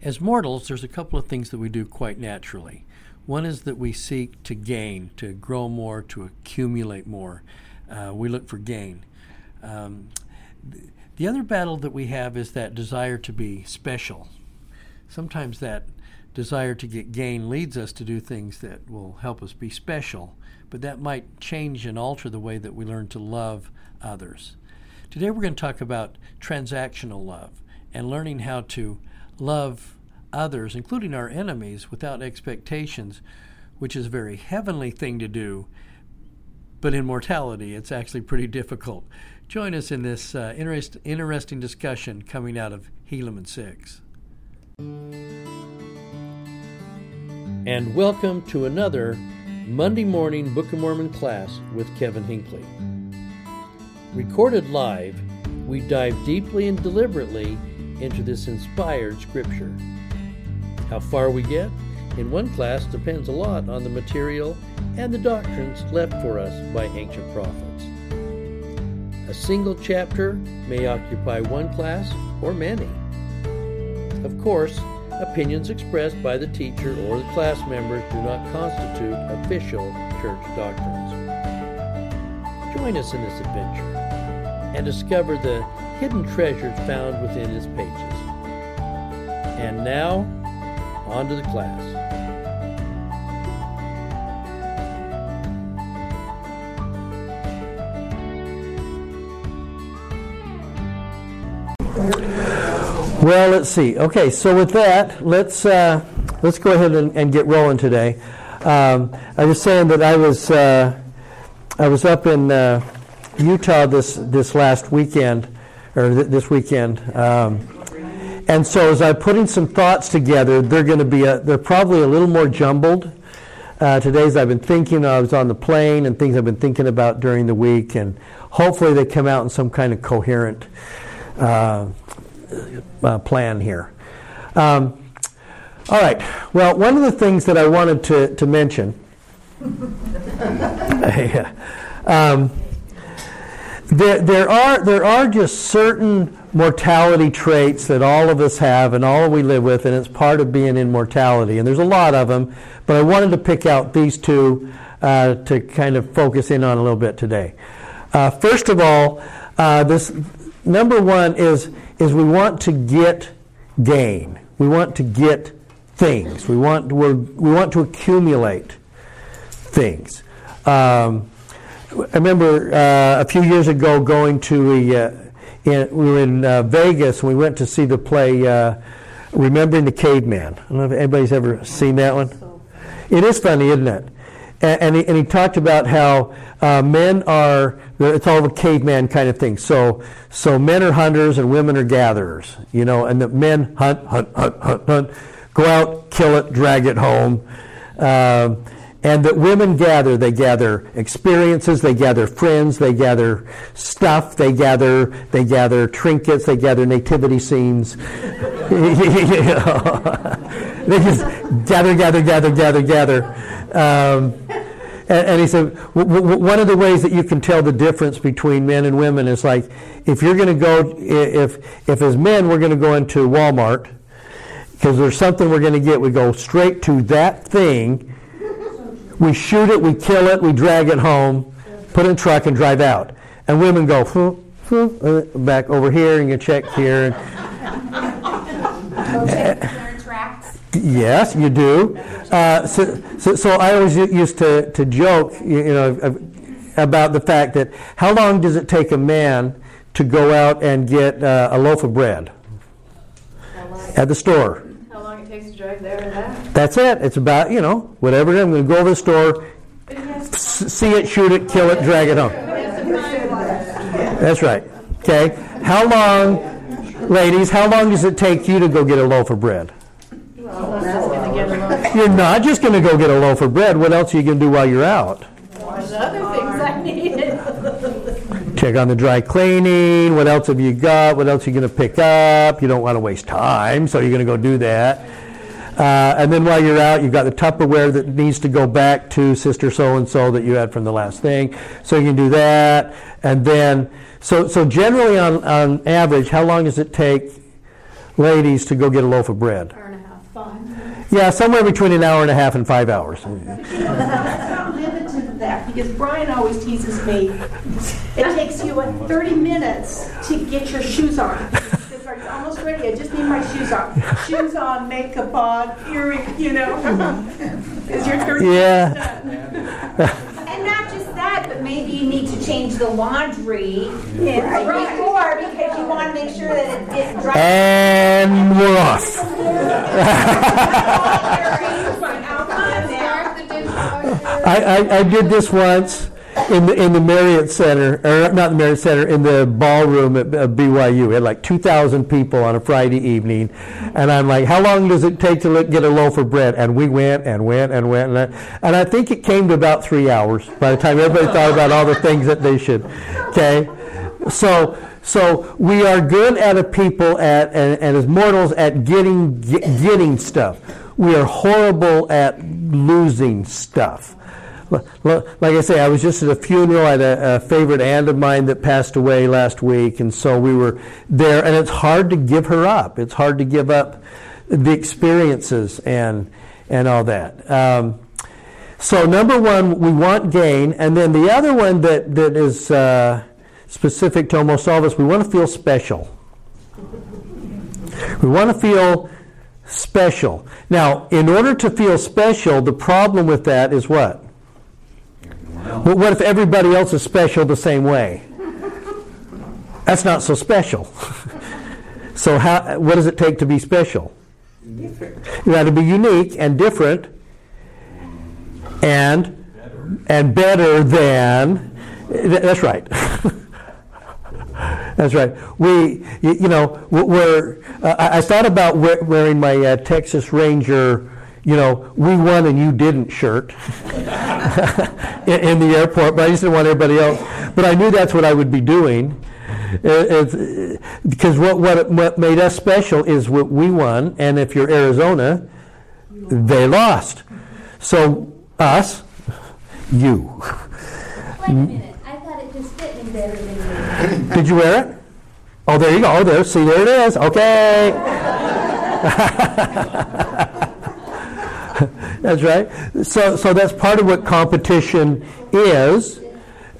As mortals, there's a couple of things that we do quite naturally. One is that we seek to gain, to grow more, to accumulate more. Uh, we look for gain. Um, the other battle that we have is that desire to be special. Sometimes that desire to get gain leads us to do things that will help us be special, but that might change and alter the way that we learn to love others. Today we're going to talk about transactional love and learning how to love others, including our enemies, without expectations, which is a very heavenly thing to do. But in mortality, it's actually pretty difficult. Join us in this uh, interest, interesting discussion coming out of Helaman 6. And welcome to another Monday morning Book of Mormon class with Kevin Hinckley. Recorded live, we dive deeply and deliberately into this inspired scripture. How far we get in one class depends a lot on the material and the doctrines left for us by ancient prophets. A single chapter may occupy one class or many. Of course, opinions expressed by the teacher or the class members do not constitute official church doctrines. Join us in this adventure and discover the hidden treasures found within its pages. And now, on to the class. Well, let's see. Okay, so with that, let's uh, let's go ahead and, and get rolling today. Um, I was saying that I was uh, I was up in uh, Utah this this last weekend or th- this weekend. Um, and so as I'm putting some thoughts together, they're going to be a, they're probably a little more jumbled. Uh, today's I've been thinking, I was on the plane and things I've been thinking about during the week, and hopefully they come out in some kind of coherent uh, uh, plan here. Um, all right. Well, one of the things that I wanted to, to mention. um, there, there, are, there are just certain mortality traits that all of us have and all we live with, and it's part of being in mortality. And there's a lot of them, but I wanted to pick out these two uh, to kind of focus in on a little bit today. Uh, first of all, uh, this number one is, is we want to get gain. We want to get things. We want, we we want to accumulate things. Um, I remember uh, a few years ago going to a, uh, in, we were in uh, Vegas and we went to see the play uh, Remembering the Caveman. I don't know if anybody's ever seen that one. It is funny, isn't it? And, and, he, and he, talked about how uh, men are, it's all the caveman kind of thing. So, so men are hunters and women are gatherers, you know, and the men hunt, hunt, hunt, hunt, hunt, go out, kill it, drag it home. Uh, and that women gather. They gather experiences, they gather friends, they gather stuff, they gather they gather trinkets, they gather nativity scenes. they just gather, gather, gather, gather, gather. Um, and, and, he said w- w- one of the ways that you can tell the difference between men and women is like if you're going to go if if as men we're going to go into Walmart because there's something we're going to get, we go straight to that thing we shoot it, we kill it, we drag it home, put it in a truck, and drive out. And women go uh, back over here and you check here. yes, you do. Uh, so, so, so, I always used to, to joke, you know, about the fact that how long does it take a man to go out and get uh, a loaf of bread at the store? Takes to drive there and back. That's it. It's about, you know, whatever. I'm going to go to the store, see it, shoot it, kill it, drag it home. That's right. Okay. How long, ladies, how long does it take you to go get a loaf of bread? You're not just going to go get a loaf of bread. What else are you going to do while you're out? There's other things I need. Check on the dry cleaning. What else have you got? What else are you going to pick up? You don't want to waste time, so you're going to go do that. Uh, and then while you're out, you've got the Tupperware that needs to go back to Sister So and so that you had from the last thing. So you can do that. And then, so, so generally on, on average, how long does it take ladies to go get a loaf of bread? Hour and a Yeah, somewhere between an hour and a half and five hours. You know, it's not limited to that, because Brian always teases me, it takes you uh, 30 minutes to get your shoes on. He says, Are you almost ready? I just need my shoes on. Shoes on, makeup on, earring, you know. Is your 30 Yeah. And not just that, but maybe you need to change the laundry Yeah. before because you want to make sure that it gets dry. And we're off. The dishwasher. I, I, I did this once in the, in the Marriott Center, or not the Marriott Center, in the ballroom at BYU. We had like 2,000 people on a Friday evening. And I'm like, how long does it take to get a loaf of bread? And we went and went and went. And I, and I think it came to about three hours by the time everybody thought about all the things that they should. Okay? So, so we are good at a people at, and, and as mortals at getting, get, getting stuff. We are horrible at losing stuff. Like I say, I was just at a funeral. I had a, a favorite aunt of mine that passed away last week, and so we were there. And it's hard to give her up. It's hard to give up the experiences and and all that. Um, so number one, we want gain, and then the other one that that is uh, specific to almost all of us, we want to feel special. We want to feel special. Now, in order to feel special, the problem with that is what? Well, what if everybody else is special the same way? That's not so special. so, how, what does it take to be special? You got to be unique and different, and and better than. That's right. That's right. We, you, you know, we're. Uh, I I thought about wearing my uh, Texas Ranger, you know, we won and you didn't shirt in, in the airport, but I just didn't want everybody else. But I knew that's what I would be doing. It- it's- uh, because what, what what made us special is what we won, and if you're Arizona, they lost. So us, you. Wait a minute, I thought it just fit me better than you. Did you wear it? Oh, there you go. Oh, there. See, there it is. Okay. that's right. So, so that's part of what competition is.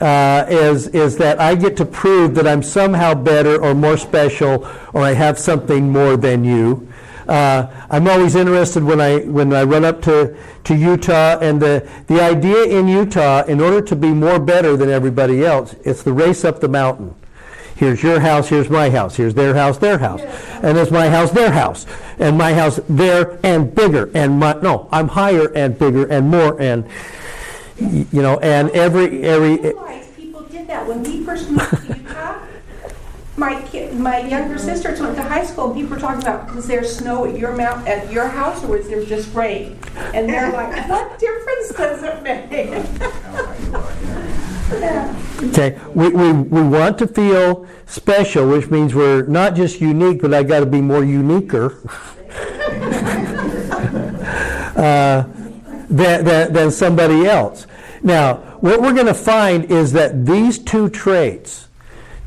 Uh, is is that I get to prove that I'm somehow better or more special or I have something more than you. Uh, I'm always interested when I when I run up to, to Utah and the the idea in Utah, in order to be more better than everybody else, it's the race up the mountain. Here's your house, here's my house, here's their house, their house, and it's my house, their house, and my house there and bigger and my no, I'm higher and bigger and more and you know and every every realize people did that when we first moved to. My kid, my younger sister went to high school, and people were talking about was there snow at your mount at your house, or was there just rain? And they're like, "What difference does it make?" Okay, we, we, we want to feel special, which means we're not just unique, but I got to be more uniquer uh, than, than, than somebody else. Now, what we're going to find is that these two traits,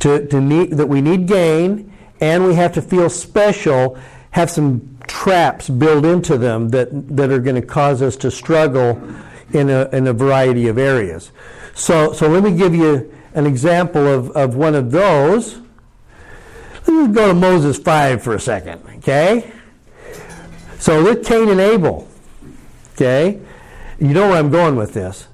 to, to need, that we need gain and we have to feel special, have some traps built into them that, that are going to cause us to struggle in a, in a variety of areas. So, so let me give you an example of, of one of those. Let's go to Moses 5 for a second, okay? So with Cain and Abel, okay? You know where I'm going with this.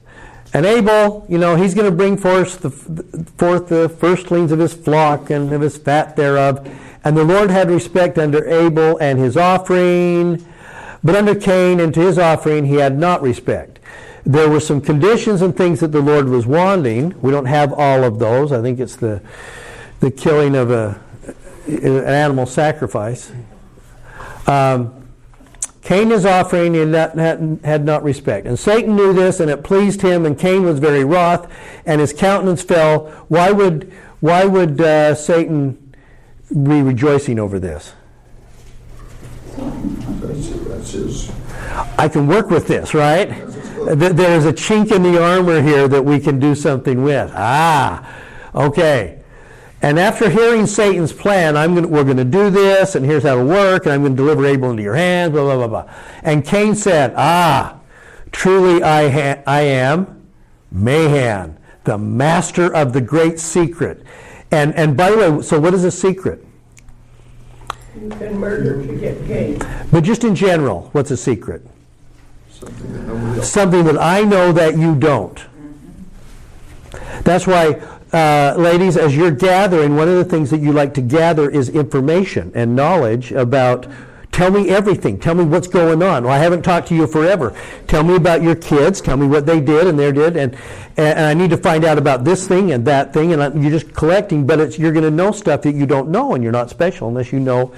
And Abel, you know, he's going to bring forth the, forth the firstlings of his flock and of his fat thereof. And the Lord had respect under Abel and his offering, but under Cain and to his offering he had not respect. There were some conditions and things that the Lord was wanting. We don't have all of those. I think it's the the killing of a an animal sacrifice. Um, Cain is offering not, had, not respect. And Satan knew this, and it pleased him, and Cain was very wroth, and his countenance fell. Why would, why would uh, Satan be rejoicing over this? I can work with this, right? There's a chink in the armor here that we can do something with. Ah, okay. And after hearing Satan's plan, I'm gonna, we're going to do this, and here's how it'll work, and I'm going to deliver Abel into your hands, blah, blah, blah, blah. And Cain said, Ah, truly I, ha- I am Mahan, the master of the great secret. And, and by the way, so what is a secret? You can murder to get gain. But just in general, what's a secret? Something that. Something that I know that you don't. That's why, uh, ladies, as you're gathering, one of the things that you like to gather is information and knowledge about. Tell me everything. Tell me what's going on. Well, I haven't talked to you forever. Tell me about your kids. Tell me what they did and they did, and and I need to find out about this thing and that thing. And I- you're just collecting, but it's you're going to know stuff that you don't know, and you're not special unless you know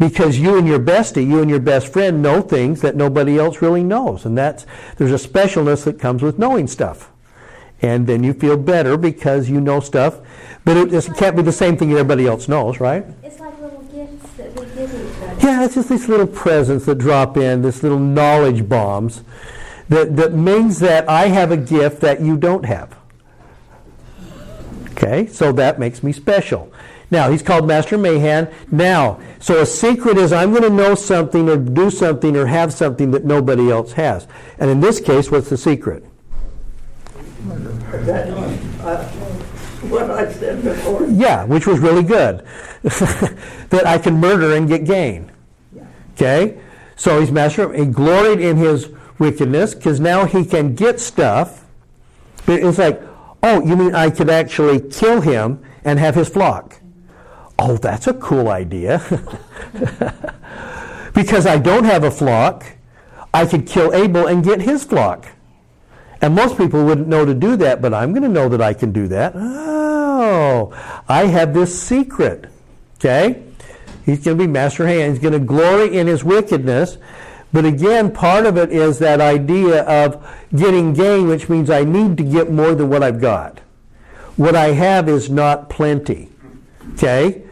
because you and your bestie, you and your best friend know things that nobody else really knows. And that's there's a specialness that comes with knowing stuff. And then you feel better because you know stuff, but it just can't be the same thing everybody else knows, right? It's like little gifts that we give each other. Yeah, it's just these little presents that drop in, this little knowledge bombs that, that means that I have a gift that you don't have. Okay, so that makes me special. Now, he's called Master Mahan. Now, so a secret is I'm going to know something or do something or have something that nobody else has. And in this case, what's the secret? What I said before. Yeah, which was really good. that I can murder and get gain. Okay? So he's master. He gloried in his wickedness because now he can get stuff. It's like, oh, you mean I could actually kill him and have his flock? Oh, that's a cool idea. because I don't have a flock, I could kill Abel and get his flock. And most people wouldn't know to do that, but I'm going to know that I can do that. Oh, I have this secret. Okay? He's going to be Master Mahan. He's going to glory in his wickedness. But again, part of it is that idea of getting gain, which means I need to get more than what I've got. What I have is not plenty. Okay?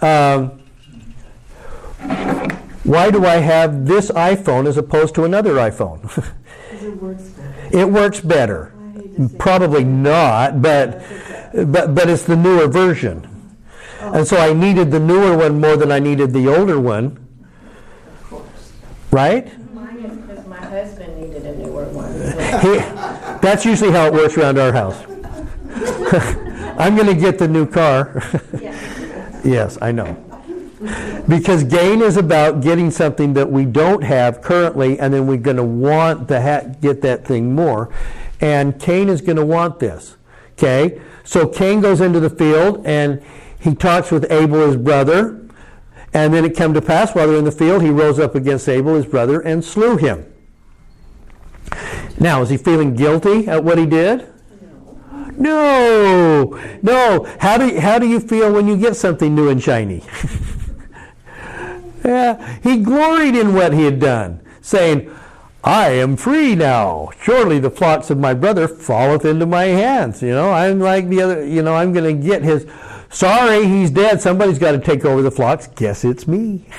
Um, why do I have this iPhone as opposed to another iPhone? It works better. Probably not, but, but, but it's the newer version. And so I needed the newer one more than I needed the older one. Right? Mine is because my husband needed a newer one. He, that's usually how it works around our house. I'm going to get the new car. yes, I know. Because gain is about getting something that we don't have currently, and then we're going to want to ha- get that thing more. And Cain is going to want this. Okay? So Cain goes into the field and he talks with Abel, his brother. And then it came to pass while they're in the field, he rose up against Abel, his brother, and slew him. Now, is he feeling guilty at what he did? No, no. How do how do you feel when you get something new and shiny? yeah, he gloried in what he had done, saying, "I am free now. Surely the flocks of my brother falleth into my hands." You know, I'm like the other. You know, I'm going to get his. Sorry, he's dead. Somebody's got to take over the flocks. Guess it's me.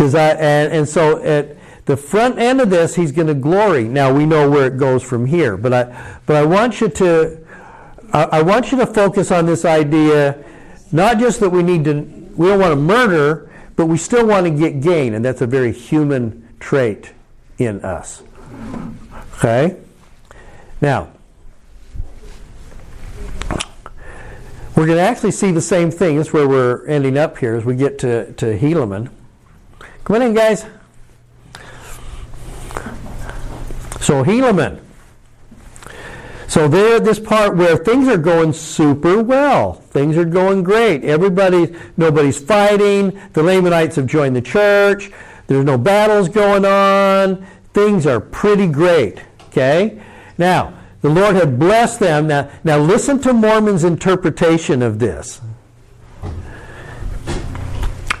Because I and, and so at the front end of this, he's going to glory. Now we know where it goes from here, but I but I want you to I, want you to focus on this idea, not just that we need to we don't want to murder, but we still want to get gain, and that's a very human trait in us. Okay, now. We're going to actually see the same thing. That's where we're ending up here as we get to, to Helaman. Come on in, guys. So Helaman. So there at this part where things are going super well. Things are going great. Everybody, nobody's fighting. The Lamanites have joined the church. There's no battles going on. Things are pretty great. Okay? Now, the Lord had blessed them. Now, now listen to Mormon's interpretation of this.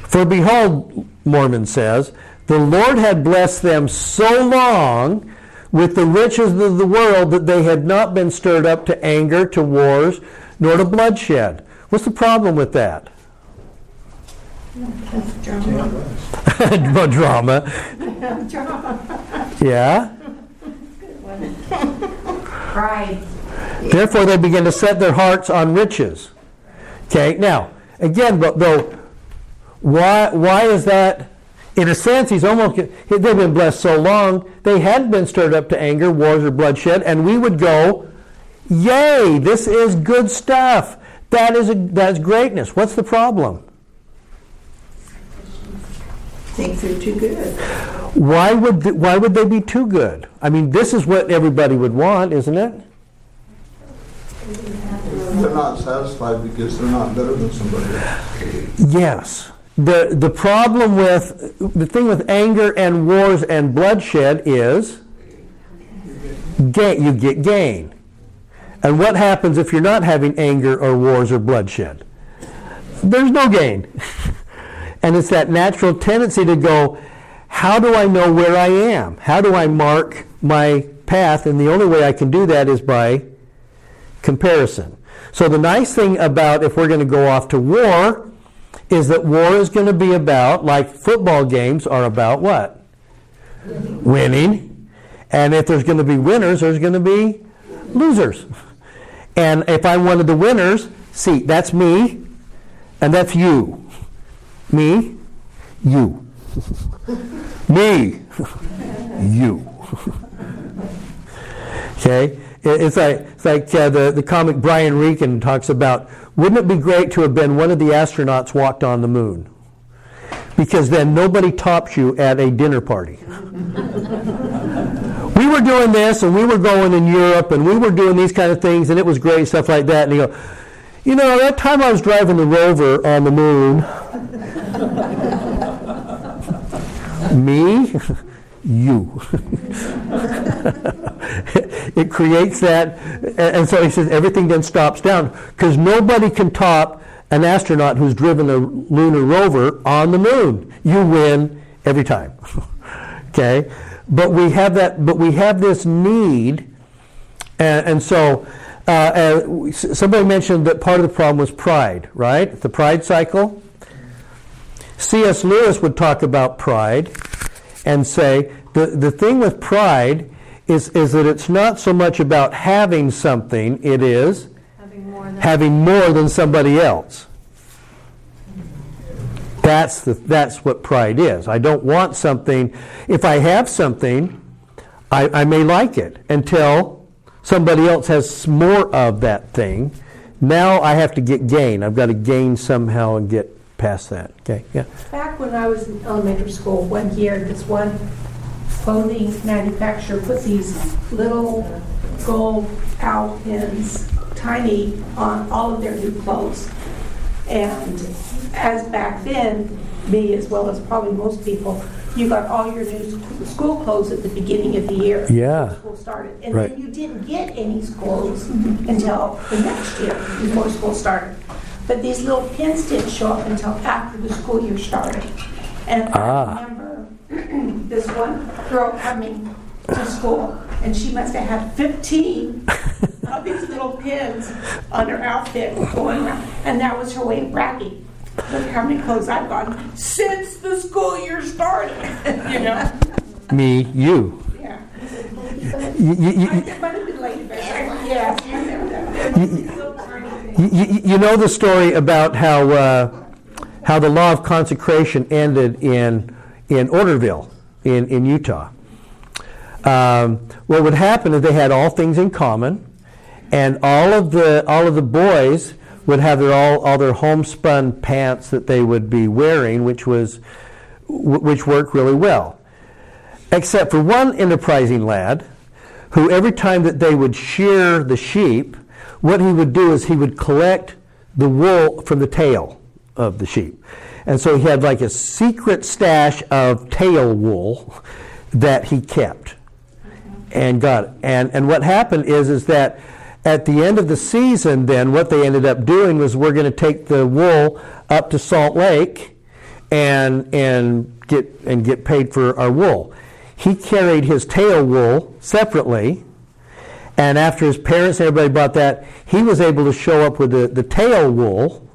For behold, Mormon says, the Lord had blessed them so long with the riches of the world that they had not been stirred up to anger, to wars, nor to bloodshed. What's the problem with that? drama. drama. yeah. Pride. Therefore, they began to set their hearts on riches. Okay, now, again, but though, why, why is that? In a sense, he's almost, they've been blessed so long, they hadn't been stirred up to anger, wars, or bloodshed, and we would go, Yay, this is good stuff. That is, a, that's greatness. What's the problem? Think they're too good. Why would, th- why would they be too good? I mean, this is what everybody would want, isn't it? They're not satisfied because they're not better than somebody else. Yes. The, the problem with, the thing with anger and wars and bloodshed is gain, you get gain. And what happens if you're not having anger or wars or bloodshed? There's no gain. and it's that natural tendency to go, how do I know where I am? How do I mark my path? And the only way I can do that is by comparison. So the nice thing about if we're going to go off to war is that war is going to be about, like football games are about what? Winning. And if there's going to be winners, there's going to be losers. And if I'm one of the winners, see, that's me, and that's you. Me, you. me, you. okay? It's like, it's like uh, the, the comic Brian Regan talks about wouldn't it be great to have been one of the astronauts walked on the moon? Because then nobody tops you at a dinner party. we were doing this and we were going in Europe and we were doing these kind of things and it was great, stuff like that. And you go, you know, that time I was driving the rover on the moon, me, you. it creates that, and so he says everything then stops down because nobody can top an astronaut who's driven a lunar rover on the moon. You win every time. okay, but we have that. But we have this need, and, and so. Uh, somebody mentioned that part of the problem was pride, right? The pride cycle. C.S. Lewis would talk about pride and say the, the thing with pride is, is that it's not so much about having something, it is Having more than. having more than somebody else. That's, the, that's what pride is. I don't want something. If I have something, I, I may like it until somebody else has more of that thing. Now I have to get gain. I've got to gain somehow and get past that. Okay, yeah. Back when I was in elementary school, one year, this one clothing manufacturer put these little gold owl pins, tiny, on all of their new clothes. And as back then, me as well as probably most people, you got all your new school clothes at the beginning of the year. Yeah. School started. And Right. then you didn't get any clothes until the next year, before school started. But these little pins didn't show up until after the school year started. And Ah. This one girl coming to school, and she must have had 15 of these little pins on her outfit going around. And that was her way of bragging. Look how many clothes I've gotten since the school year started, you know? Me, you. Yeah. Might have been but you, you know the story about how uh, how the law of consecration ended in in Orderville in, in Utah. Um, what would happen is they had all things in common, and all of the all of the boys would have their all all their homespun pants that they would be wearing, which was which worked really well, except for one enterprising lad who every time that they would shear the sheep, what he would do is he would collect the wool from the tail of the sheep. And so he had like a secret stash of tail wool that he kept and got it. And, and what happened is, is that at the end of the season, then what they ended up doing was we're going to take the wool up to Salt Lake and, and, get, and get paid for our wool. He carried his tail wool separately, and after his parents and everybody bought that, he was able to show up with the, the tail wool,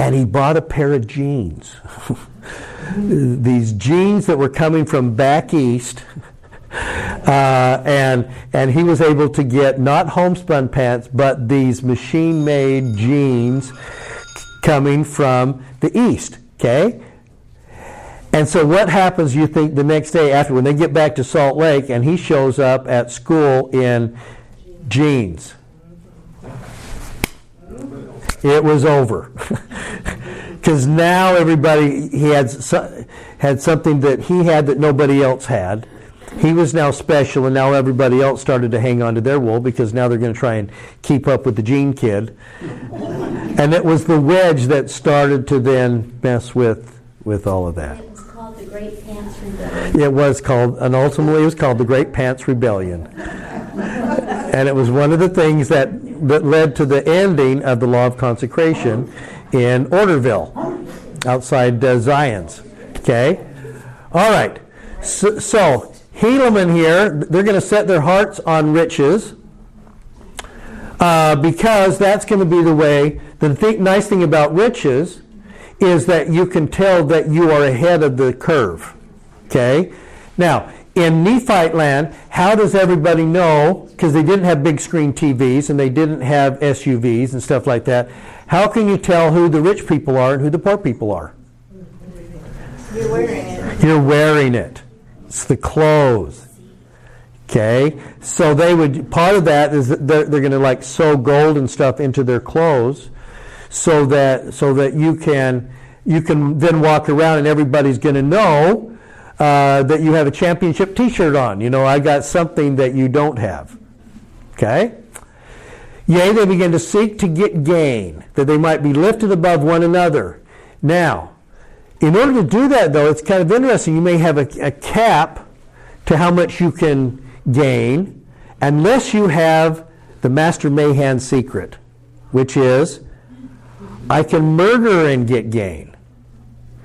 and he bought a pair of jeans. These jeans that were coming from back east. Uh, and and he was able to get not homespun pants, but these machine-made jeans coming from the east. Okay. And so what happens? You think the next day after when they get back to Salt Lake, and he shows up at school in jeans. It was over. Because now everybody he had had something that he had that nobody else had. He was now special, and now everybody else started to hang on to their wool because now they're going to try and keep up with the Gene Kid. and it was the wedge that started to then mess with with all of that. It was called the Great Pants Rebellion. It was called, and ultimately it was called the Great Pants Rebellion. and it was one of the things that, that led to the ending of the law of consecration in Orderville, outside uh, Zion's. Okay? All right. So, so Helaman here, they're going to set their hearts on riches uh, because that's going to be the way. The th- nice thing about riches is that you can tell that you are ahead of the curve. Okay? Now, in Nephite land, how does everybody know? Because they didn't have big screen TVs and they didn't have SUVs and stuff like that. How can you tell who the rich people are and who the poor people are? You're wearing it. You're wearing it. It's the clothes. Okay? So they would, part of that is that they're, they're going to like sew gold and stuff into their clothes so that, so that you can, you can then walk around and everybody's going to know uh, that you have a championship t-shirt on. You know, I got something that you don't have. Okay? Yea, they begin to seek to get gain, that they might be lifted above one another. Now, in order to do that, though, it's kind of interesting. You may have a, a cap to how much you can gain, unless you have the Master Mahan secret, which is I can murder and get gain.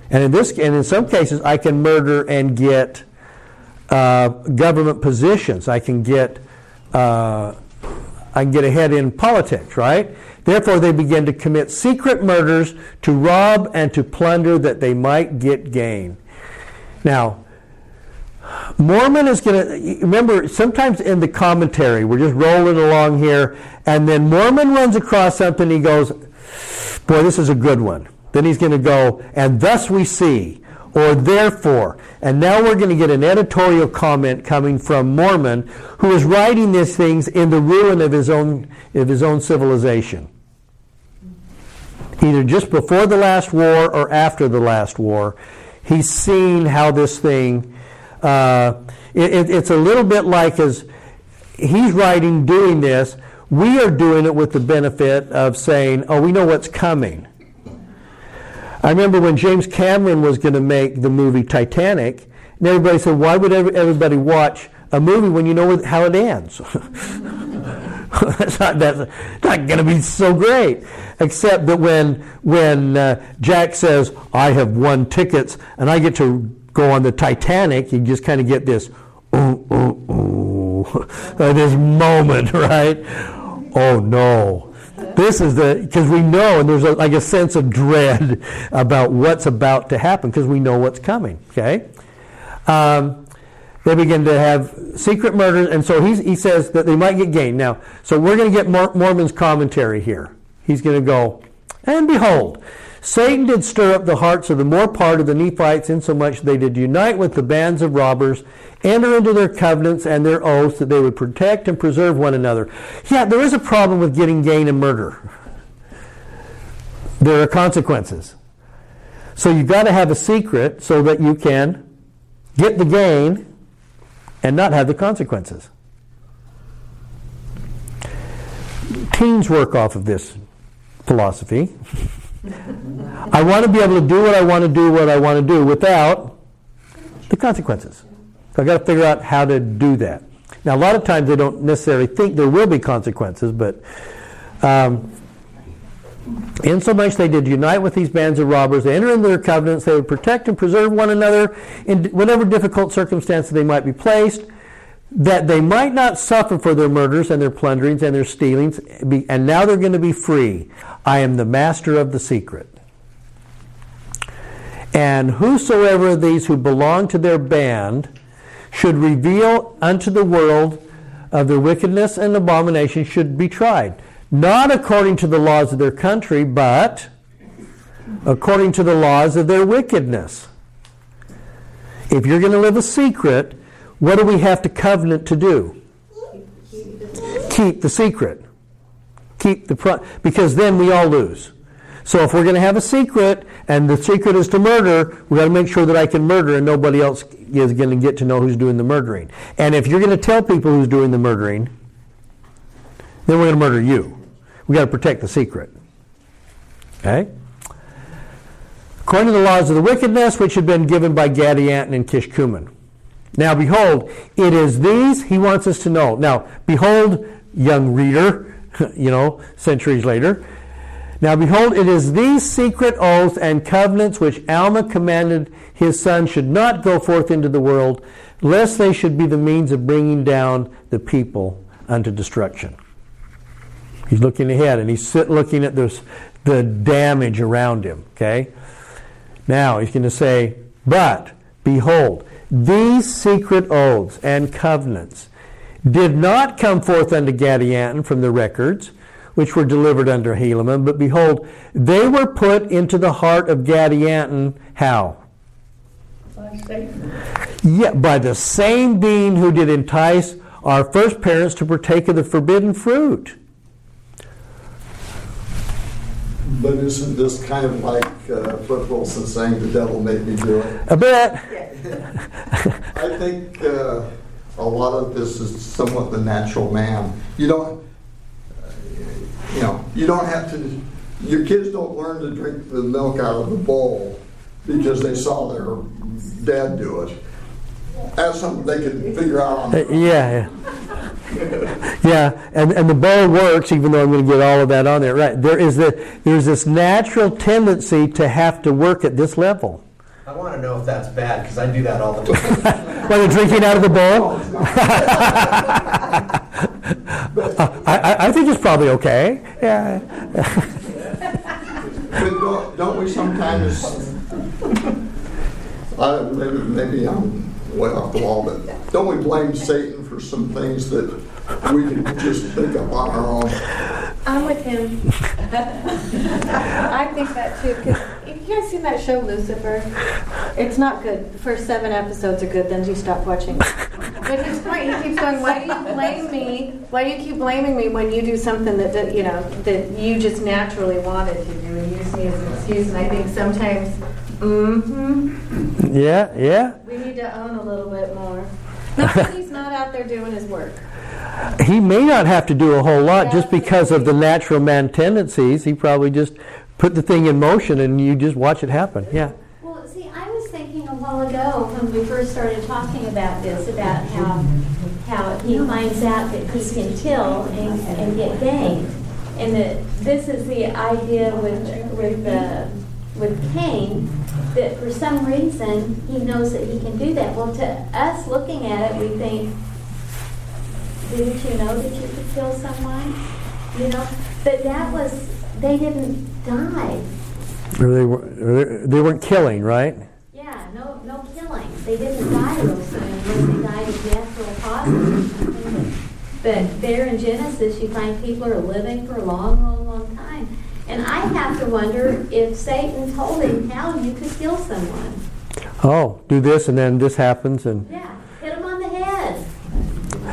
And in this, and in some cases, I can murder and get uh, government positions. I can get, uh, I can get ahead in politics, right? Therefore, they begin to commit secret murders to rob and to plunder that they might get gain. Now, Mormon is going to remember. Sometimes in the commentary, we're just rolling along here, and then Mormon runs across something. He goes, "Boy, this is a good one." Then he's going to go, and thus we see, or therefore. And now we're going to get an editorial comment coming from Mormon who is writing these things in the ruin of his own, of his own civilization. Either just before the last war or after the last war. He's seen how this thing, uh, it, it, it's a little bit like as he's writing, doing this, we are doing it with the benefit of saying, oh, we know what's coming. I remember when James Cameron was going to make the movie Titanic, and everybody said, why would everybody watch a movie when you know how it ends? that's not, that's not going to be so great. Except that when, when uh, Jack says, I have won tickets and I get to go on the Titanic, you just kind of get this, ooh, ooh, ooh, this moment, right? Oh no this is the because we know and there's a, like a sense of dread about what's about to happen because we know what's coming okay? Um, they begin to have secret murders and so he says that they might get gain now so we're going to get mormon's commentary here. He's going to go and behold Satan did stir up the hearts of the more part of the Nephites, insomuch they did unite with the bands of robbers, enter into their covenants and their oaths that they would protect and preserve one another. Yeah, there is a problem with getting gain and murder. There are consequences. So you've got to have a secret so that you can get the gain and not have the consequences. Teens work off of this philosophy. I want to be able to do what I want to do, what I want to do, without the consequences. So I've got to figure out how to do that. Now, a lot of times they don't necessarily think there will be consequences, but um, insomuch they did unite with these bands of robbers, they enter into their covenants, they would protect and preserve one another in whatever difficult circumstances they might be placed, that they might not suffer for their murders and their plunderings and their stealings, and now they're going to be free. I am the master of the secret. And whosoever of these who belong to their band should reveal unto the world of their wickedness and abomination should be tried, not according to the laws of their country, but according to the laws of their wickedness. If you're going to live a secret, what do we have to covenant to do? Keep the secret. Keep the pro- because then we all lose. So if we're going to have a secret and the secret is to murder, we got to make sure that I can murder and nobody else is going to get to know who's doing the murdering. And if you're going to tell people who's doing the murdering, then we're going to murder you. We got to protect the secret. Okay? According to the laws of the wickedness which had been given by Gadianton and Kishkumen. Now behold, it is these he wants us to know. Now behold, young reader, you know, centuries later. Now behold, it is these secret oaths and covenants which Alma commanded his son should not go forth into the world, lest they should be the means of bringing down the people unto destruction. He's looking ahead and he's looking at this, the damage around him. Okay? Now he's going to say, But behold, these secret oaths and covenants did not come forth unto Gadianton from the records, which were delivered unto Helaman, but behold, they were put into the heart of Gadianton. How? By Satan. Yeah, by the same being who did entice our first parents to partake of the forbidden fruit. But isn't this kind of like uh, Flip Wilson saying, the devil made me do it? A bit. I think uh, a lot of this is somewhat the natural man. You don't, uh, you know, you don't have to, your kids don't learn to drink the milk out of the bowl because they saw their dad do it. That's something they can figure out on Uh, their own. Yeah, yeah. yeah, and, and the bow works, even though I'm going to get all of that on there. Right. There is the, there's this natural tendency to have to work at this level. I want to know if that's bad because I do that all the time. While you're drinking out of the bowl? I, I, I think it's probably okay. Yeah. But don't, don't we sometimes, I, maybe, maybe I'm way off the wall, but don't we blame Satan for some things that we can just think up on our own? I'm with him. I think that too, because have you guys seen that show Lucifer? It's not good. The first seven episodes are good, then you stop watching. But his point, he keeps going, why do you blame me? Why do you keep blaming me when you do something that, that, you know, that you just naturally wanted to do and use me as an excuse? And I think sometimes, mm-hmm, Yeah, yeah. we need to own a little bit more. Not he's not out there doing his work. He may not have to do a whole lot just because of the natural man tendencies. He probably just put the thing in motion and you just watch it happen. Yeah. Well, see, I was thinking a while ago when we first started talking about this, about how, how he finds out that he can kill and, and get gain. And that this is the idea with, with, uh, with Cain, that for some reason, he knows that he can do that. Well, to us looking at it, we think, didn't you know that you could kill someone? You know, but that was, they didn't die. Or they, were, they weren't killing, right? Yeah, no, no killing. They didn't die those things, they died of natural causes. But there in Genesis, you find people are living for a long, long, long time. And I have to wonder if Satan told him how you could kill someone. Oh, do this and then this happens and, Yeah, hit him on the head.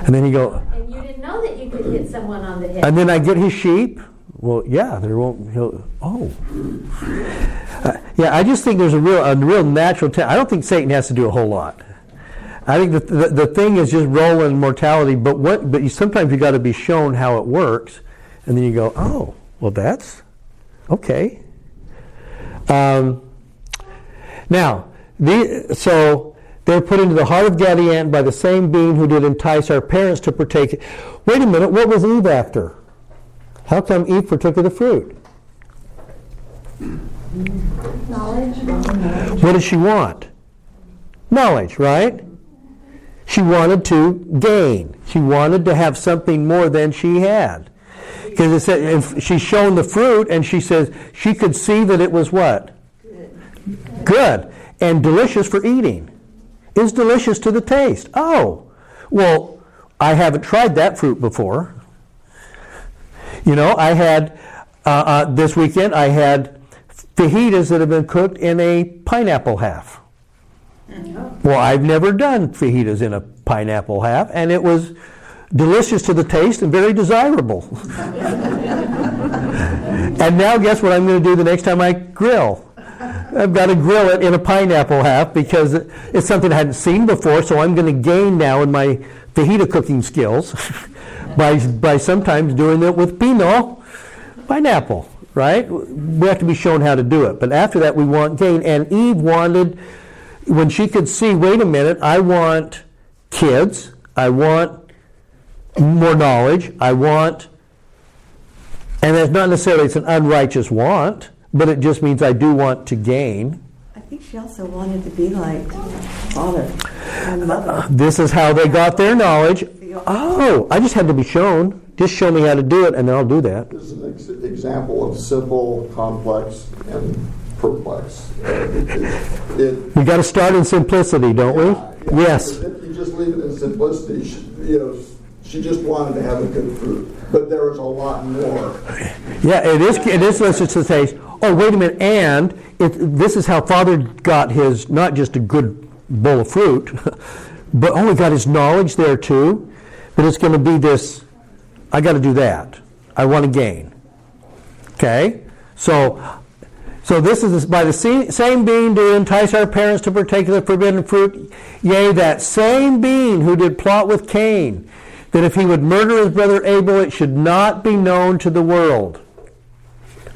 and then you go, And you didn't know that you could hit someone on the head. and then I get his sheep. Well, yeah, there won't. He'll. Oh, uh, yeah. I just think there's a real, a real natural. I don't think Satan has to do a whole lot. I think the, the the thing is just rolling mortality. But what? But you sometimes you got to be shown how it works, and then you go, oh, well, that's okay. Um, now, the, so they're put into the heart of Gadiant by the same being who did entice our parents to partake. Wait a minute, what was Eve after? How come Eve partook of the fruit? Knowledge. What did she want? Knowledge, right? She wanted to gain. She wanted to have something more than she had. Because it said she's shown the fruit, and she says she could see that it was what? Good and delicious for eating. is delicious to the taste. Oh, well, I haven't tried that fruit before. You know, I had, uh, uh, this weekend, I had fajitas that have been cooked in a pineapple half. Well, I've never done fajitas in a pineapple half, and it was delicious to the taste and very desirable. and now, guess what I'm going to do the next time I grill? I've got to grill it in a pineapple half because it's something I hadn't seen before, so I'm going to gain now in my fajita cooking skills by, by sometimes doing it with pinot pineapple, right? We have to be shown how to do it. But after that, we want gain. And Eve wanted, when she could see, wait a minute, I want kids, I want more knowledge, I want, and that's not necessarily it's an unrighteous want, but it just means I do want to gain. I think she also wanted to be like father and mother. This is how they got their knowledge. Oh, I just had to be shown. Just show me how to do it, and then I'll do that. This is an ex- example of simple, complex, and perplex. Uh, it- it- it- We got to start in simplicity, don't we? Yeah, Yes. If you just leave it in simplicity, you know, she just wanted to have a good fruit, but there was a lot more. Yeah, it is. It is delicious to say, Oh, wait a minute. And it, this is how Father got his not just a good bowl of fruit, but only got his knowledge there too. But it's going to be this. I got to do that. I want to gain. Okay, so. So this is by the same being to entice our parents to partake of the forbidden fruit. Yea, that same being who did plot with Cain, that if he would murder his brother Abel, it should not be known to the world.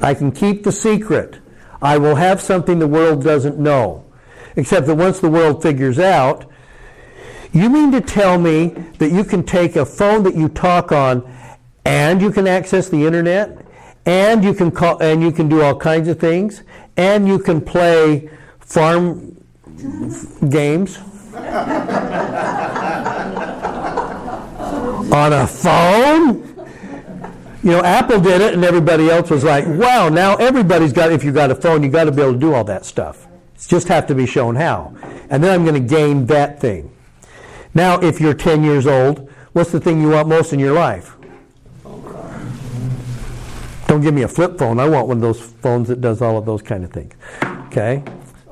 I can keep the secret. I will have something the world doesn't know. Except that once the world figures out, you mean to tell me that you can take a phone that you talk on and you can access the internet and you can call and you can do all kinds of things and you can play farm games on a phone? You know, Apple did it, and everybody else was like, "Wow!" Now everybody's got. If you've got a phone, you've got to be able to do all that stuff. It's just have to be shown how. And then I'm going to gain that thing. Now, if you're 10 years old, what's the thing you want most in your life? Don't give me a flip phone. I want one of those phones that does all of those kind of things. Okay,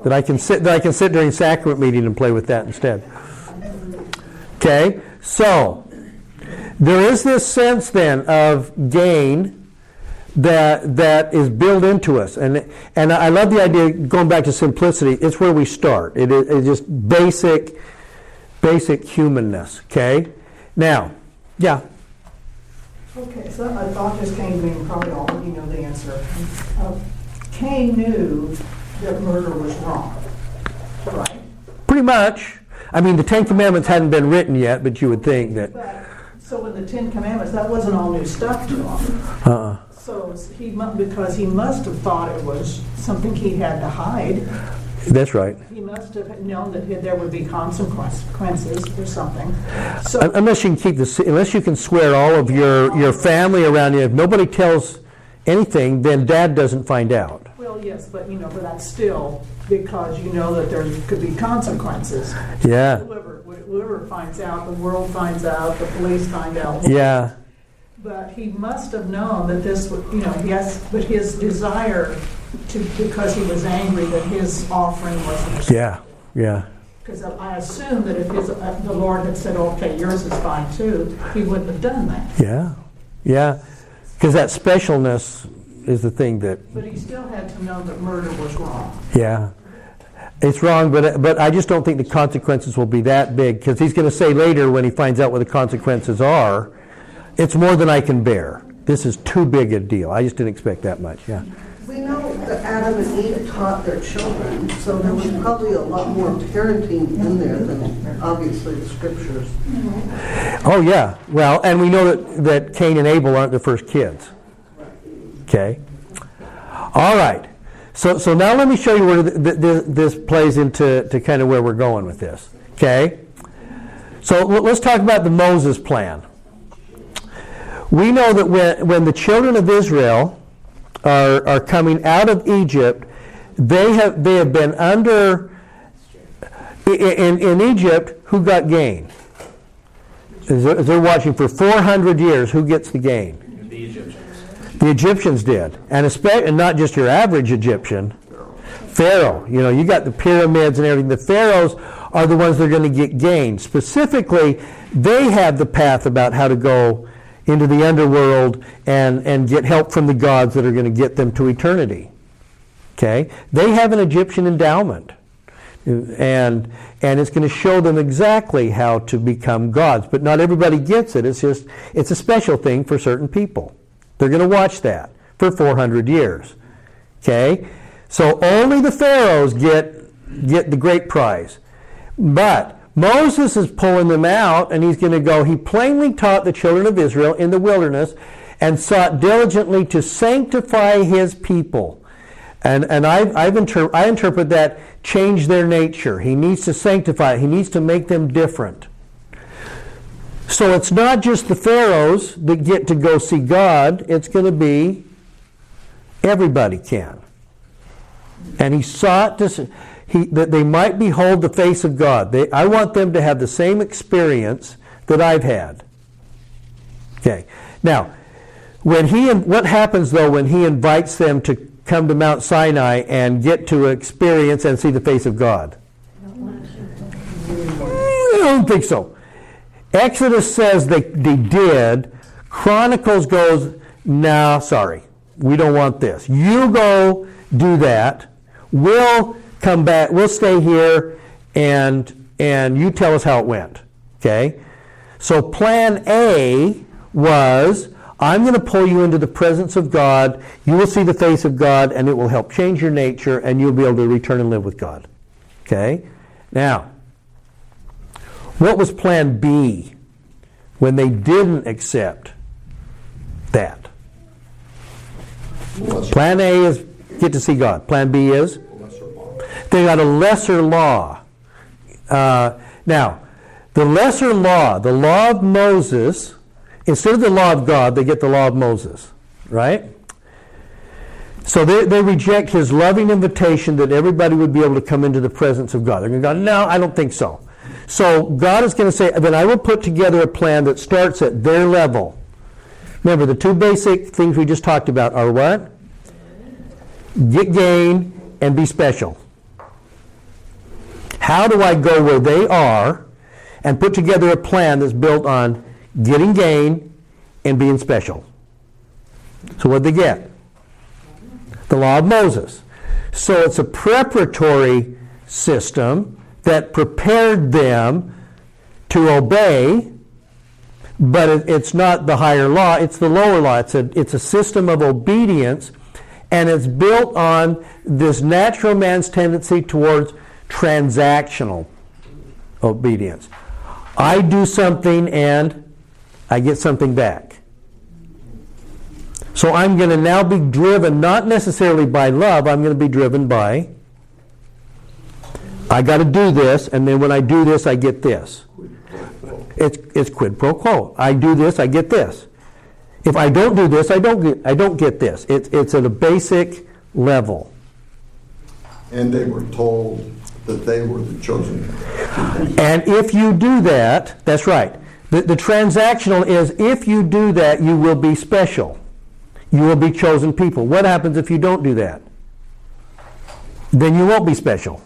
that I can sit that I can sit during sacrament meeting and play with that instead. Okay, so there is this sense then of gain that that is built into us, and and I love the idea going back to simplicity. It's where we start. It is it's just basic, basic humanness. Okay, now, yeah. Okay, so a thought just came to me, and probably all of you know the answer. Uh, Cain knew that murder was wrong, right? Pretty much. I mean, the Ten Commandments hadn't been written yet, but you would think that. So with the Ten Commandments, that wasn't all new stuff to him. Uh-uh. So he, because he must have thought it was something he had to hide, That's right. he must have known that there would be consequences or something. So, Unless you can keep the, unless you can swear all of your, your family around you. If nobody tells anything, then Dad doesn't find out. well, yes, but you know, but that's still because you know that there could be consequences. Yeah. Finds out, the world finds out, the police find out. Yeah. But he must have known that this, would- you know, yes, but his desire to, because he was angry that his offering wasn't accepted. Yeah. Yeah. Because I assume that if his, uh, the Lord had said, okay, yours is fine too, he wouldn't have done that. Yeah. Yeah. Because that specialness is the thing that, But he still had to know that murder was wrong. yeah. It's wrong, but, uh, but I just don't think the consequences will be that big because he's going to say later when he finds out what the consequences are, it's more than I can bear. This is too big a deal. I just didn't expect that much. Yeah. We know that Adam and Eve taught their children, so there was probably a lot more parenting in there than obviously the scriptures. Mm-hmm. Oh yeah. Well, and we know that, that Cain and Abel aren't the first kids. Okay. All right. So so now let me show you where th- th- th- this plays into to kind of where we're going with this. Okay. So let's talk about the Moses plan. We know that when, when the children of Israel are, are coming out of Egypt, they have they have been under In, in Egypt, who got gain? They're as they're watching for 400 years, who gets the gain? The Egyptians. The Egyptians did, and, and not just your average Egyptian. Pharaoh, you know, you got the pyramids and everything. The pharaohs are the ones that are going to get gain. Specifically, they have the path about how to go into the underworld and, and get help from the gods that are going to get them to eternity. Okay? They have an Egyptian endowment. And, and it's going to show them exactly how to become gods. But not everybody gets it. It's just, it's a special thing for certain people. They're going to watch that for 400 years. Okay? So only the pharaohs get, get the great prize. But Moses is pulling them out, and he's going to go. He plainly taught the children of Israel in the wilderness and sought diligently to sanctify his people. And, and I've, I've inter- I interpret that change their nature. He needs to sanctify, he needs to make them different. So it's not just the pharaohs that get to go see God, it's going to be everybody can. And he sought to, he, that they might behold the face of God. They, I want them to have the same experience that I've had. Okay. Now, when he, what happens though when he invites them to come to Mount Sinai and get to experience and see the face of God? I don't think so. Exodus says they, they did. Chronicles goes, no, sorry, we don't want this. You go do that. We'll come back. We'll stay here, and and you tell us how it went. Okay. So plan A was I'm going to pull you into the presence of God. You will see the face of God, and it will help change your nature, and you'll be able to return and live with God. Okay? Now, what was plan B when they didn't accept that? Plan A is get to see God. Plan B is they got a lesser law. Uh, now, the lesser law, the law of Moses, instead of the law of God, they get the law of Moses, right? So they, they reject his loving invitation that everybody would be able to come into the presence of God. They're going to go, no, I don't think so. So God is going to say, then I will put together a plan that starts at their level. Remember, the two basic things we just talked about are what? Get gain and be special. How do I go where they are and put together a plan that's built on getting gain and being special? So what did they get? The law of Moses. So it's a preparatory system that prepared them to obey, but it, it's not the higher law, it's the lower law. It's a, it's a system of obedience, and it's built on this natural man's tendency towards transactional obedience. I do something and I get something back. So I'm going to now be driven not necessarily by love, I'm going to be driven by I got to do this, and then when I do this, I get this. It's, it's quid pro quo. I do this, I get this. If I don't do this, I don't get, I don't get this. It's, it's at a basic level. And they were told that they were the chosen. And if you do that, that's right. The, the transactional is if you do that, you will be special. You will be chosen people. What happens if you don't do that? Then you won't be special.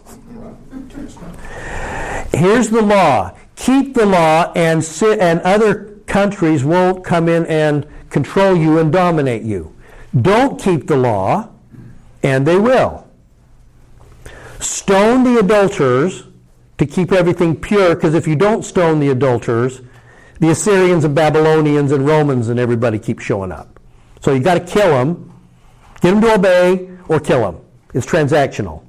Here's the law. Keep the law and and other countries won't come in and control you and dominate you. Don't keep the law, and they will. Stone the adulterers to keep everything pure, because if you don't stone the adulterers, the Assyrians and Babylonians and Romans and everybody keep showing up. So you got to kill them, get them to obey, or kill them. It's transactional.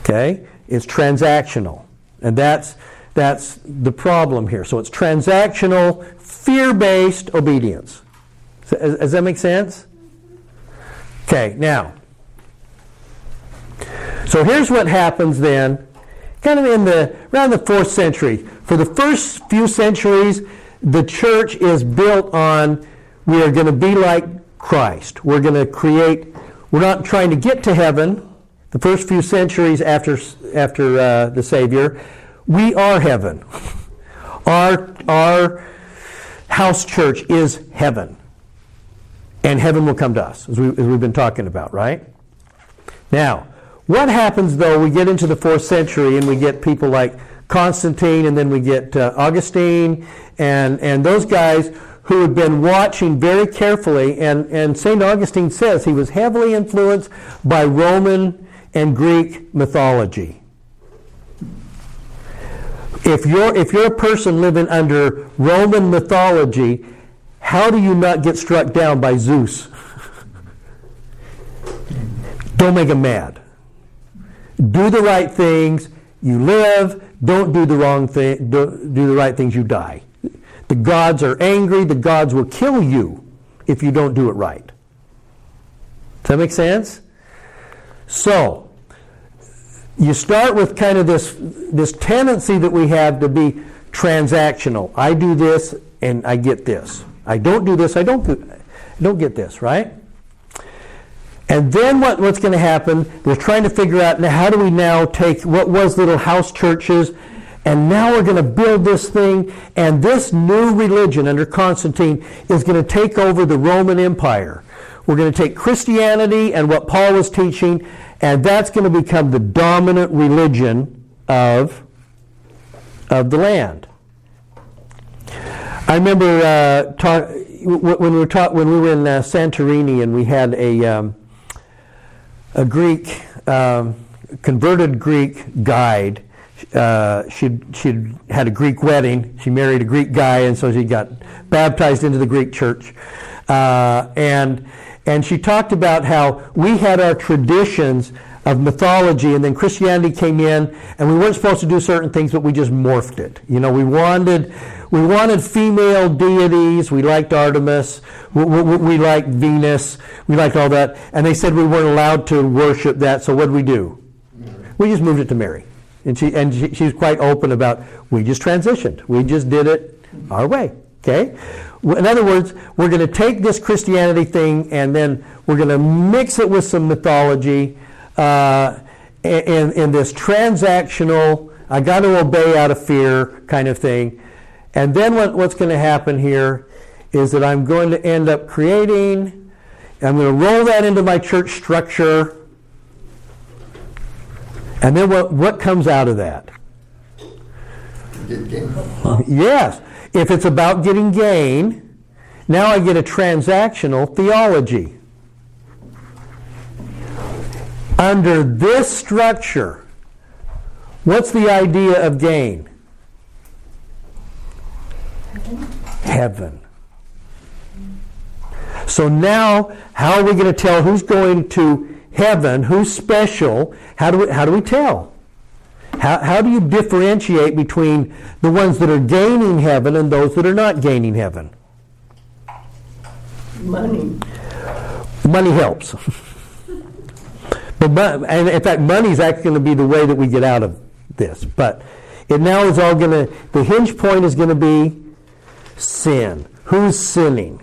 Okay? It's transactional. And that's, that's the problem here. So it's transactional, fear based obedience. Does, does that make sense? Okay, now. So here's what happens then, kind of in the around the fourth century. For the first few centuries, the church is built on we are going to be like Christ. We're going to create, we're not trying to get to heaven. The first few centuries after, after uh, the Savior, we are heaven. Our, our house church is heaven. And heaven will come to us, as, we, as we've been talking about, right? Now, what happens though we get into the fourth century and we get people like Constantine and then we get uh, Augustine and, and those guys who had been watching very carefully, and, and St. Augustine says he was heavily influenced by Roman and Greek mythology. If you're, if you're a person living under Roman mythology, how do you not get struck down by Zeus? Don't make him mad. Do the right things, you live. Don't do the wrong thing, do, do the right things, you die. The gods are angry. The gods will kill you if you don't do it right. Does that make sense? So, you start with kind of this, this tendency that we have to be transactional. I do this and I get this. I don't do this, I don't, do, don't get this, right? And then what, what's going to happen, we're trying to figure out now how do we now take what was little house churches and now we're going to build this thing, and this new religion under Constantine is going to take over the Roman Empire. We're going to take Christianity and what Paul was teaching, and that's going to become the dominant religion of, of the land. I remember uh, talk, when we were taught, when we were in uh, Santorini and we had a um, a Greek um, converted Greek guide uh, she'd, she'd had a Greek wedding. She married a Greek guy, and so she got baptized into the Greek church. Uh, and, and she talked about how we had our traditions of mythology, and then Christianity came in, and we weren't supposed to do certain things, but we just morphed it. You know, we wanted, we wanted female deities. We liked Artemis. We, we, we liked Venus. We liked all that. And they said we weren't allowed to worship that, so what did we do? We just moved it to Mary. And, she, and she, she's quite open about, we just transitioned. We just did it our way. Okay? In other words, we're going to take this Christianity thing and then we're going to mix it with some mythology uh, in, in this transactional, I got to obey out of fear kind of thing. And then what, what's going to happen here is that I'm going to end up creating, I'm going to roll that into my church structure and then what, what comes out of that? Yes. If it's about getting gain, now I get a transactional theology. Under this structure, what's the idea of gain? Heaven. So now, how are we going to tell who's going to heaven, who's special, how do we, how do we tell? How, how do you differentiate between the ones that are gaining heaven and those that are not gaining heaven? Money. Money helps. but, and in fact, money is actually going to be the way that we get out of this. But it now is all going to, the hinge point is going to be sin. Who's sinning?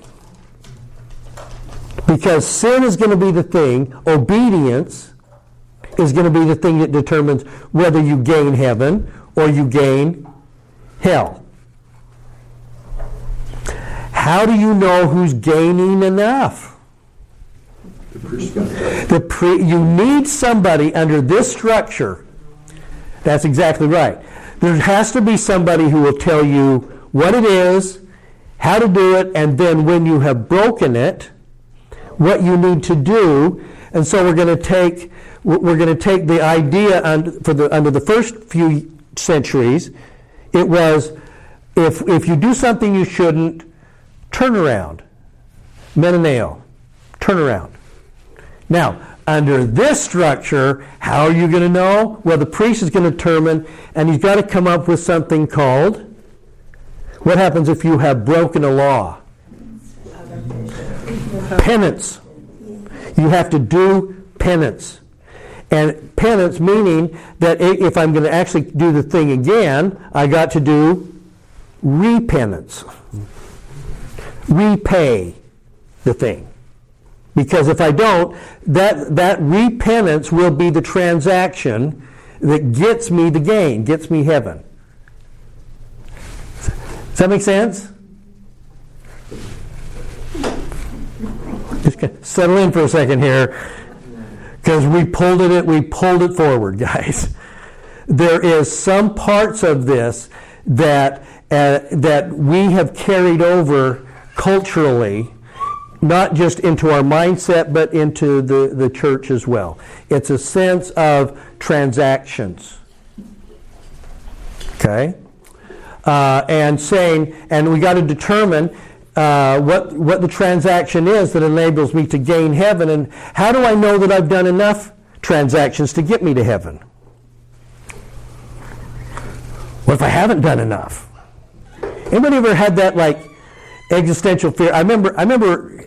Because sin is going to be the thing, obedience is going to be the thing that determines whether you gain heaven or you gain hell. How do you know who's gaining enough? The pre- you need somebody under this structure. That's exactly right. There has to be somebody who will tell you what it is, how to do it, and then when you have broken it, what you need to do. And so we're going to take we're going to take the idea under, for the under the first few centuries. It was if if you do something you shouldn't, turn around, metanoeo, turn around. Now, under this structure, how are you going to know? Well, the priest is going to determine, and he's got to come up with something called. What happens if you have broken a law? penance. You have to do penance. And penance meaning that if I'm going to actually do the thing again, I got to do repentance. Repay the thing. Because if I don't, that, that repentance will be the transaction that gets me the gain, gets me heaven. Does that make sense? Just settle in for a second here, because we pulled it. We pulled it forward, guys. There is some parts of this that uh, that we have carried over culturally, not just into our mindset, but into the, the church as well. It's a sense of transactions. Okay? Uh, and saying, and we got to determine uh, what, what the transaction is that enables me to gain heaven, and how do I know that I've done enough transactions to get me to heaven? What if I haven't done enough? Anybody ever had that like existential fear? I remember. I remember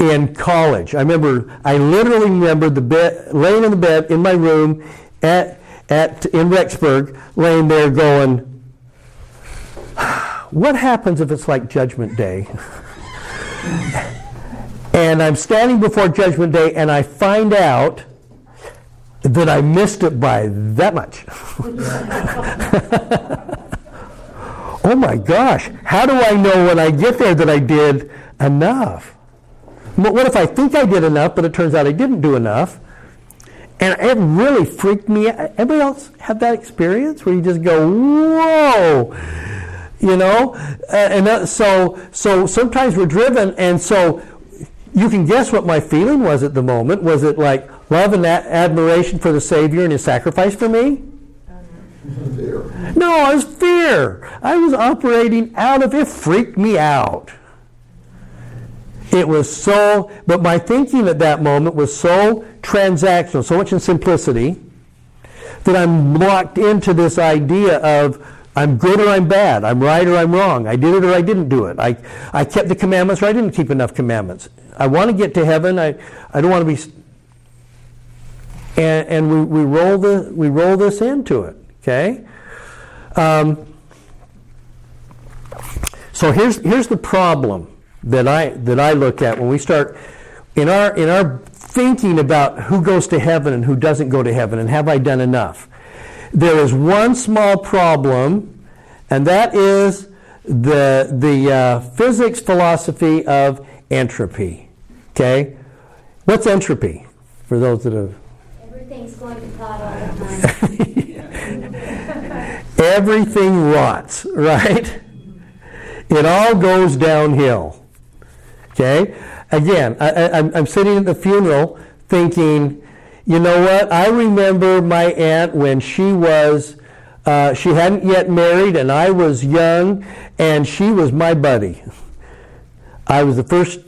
in college. I remember. I literally remember the bed, laying in the bed in my room at at in Rexburg, laying there going, "What happens if it's like Judgment Day?" and I'm standing before Judgment Day, and I find out that I missed it by that much. oh my gosh, how do I know when I get there that I did enough? But What if I think I did enough, but it turns out I didn't do enough? And it really freaked me out. Everybody else have that experience where you just go, whoa, you know? Uh, and so, so sometimes we're driven, and so you can guess what my feeling was at the moment. Was it like love and admiration for the Savior and His sacrifice for me? Fear. No, it was fear. I was operating out of it. Freaked me out. It was so, but my thinking at that moment was so transactional, so much in simplicity, that I'm locked into this idea of I'm good or I'm bad, I'm right or I'm wrong, I did it or I didn't do it, I, I kept the commandments or I didn't keep enough commandments. I want to get to heaven, I, I don't want to be. And, and we, we, roll the, we roll this into it, okay? Um, so here's, here's the problem that I that I look at when we start in our in our thinking about who goes to heaven and who doesn't go to heaven and have I done enough. There is one small problem, and that is the the uh, physics philosophy of entropy. Okay, what's entropy for those that have? Everything's going to pot all the time. Everything rots, right? It all goes downhill. Okay? Again, I, am sitting at the funeral thinking, you know what? I remember my aunt when she was, uh, she hadn't yet married and I was young and she was my buddy. I was the first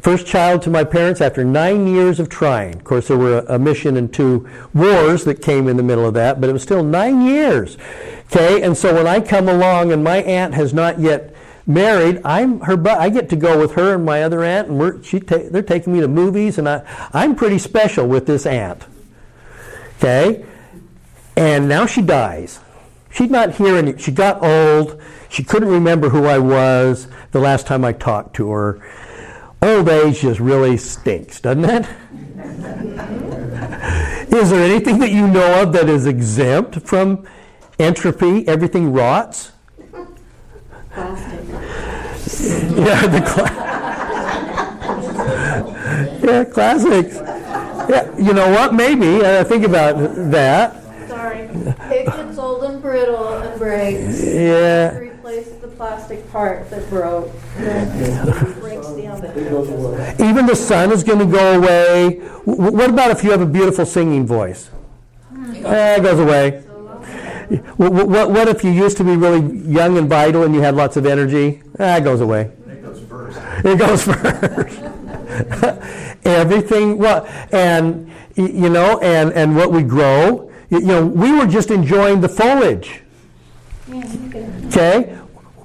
first child to my parents after nine years of trying. Of course, there were a, a, mission and two wars that came in the middle of that, but it was still nine years. Okay, and so when I come along and my aunt has not yet married, I'm her. But I get to go with her and my other aunt, and we're she ta- they're taking me to movies, and I I'm pretty special with this aunt. Okay, and now she dies. She's not here, and she got old. She couldn't remember who I was the last time I talked to her. Old age just really stinks, doesn't it? is there anything that you know of that is exempt from entropy? Everything rots. Yeah, the cla- yeah, classics. Yeah, you know what? Maybe uh, think about that. Sorry, it gets old and brittle and breaks. Yeah. Replace the plastic part that broke. It breaks down. The Even the sun is going to go away. W- what about if you have a beautiful singing voice? Eh, it goes away. What, what, what, if you used to be really young and vital and you had lots of energy? Ah, it goes away. It goes first. It goes first. Everything, well, and you know, and and what we grow, you know, we were just enjoying the foliage. Okay,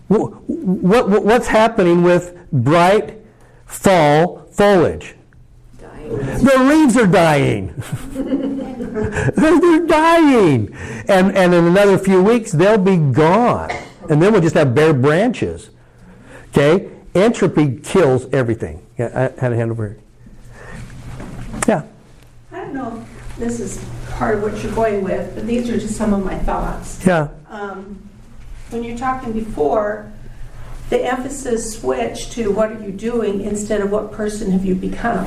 what, what what's happening with bright fall foliage? Dying. The leaves are dying. They're dying. And, and in another few weeks, they'll be gone. And then we'll just have bare branches. Okay? Entropy kills everything. Yeah, I had a hand over here. Yeah. I don't know if this is part of what you're going with, but these are just some of my thoughts. Yeah. Um, When you're talking before, the emphasis switched to what are you doing instead of what person have you become.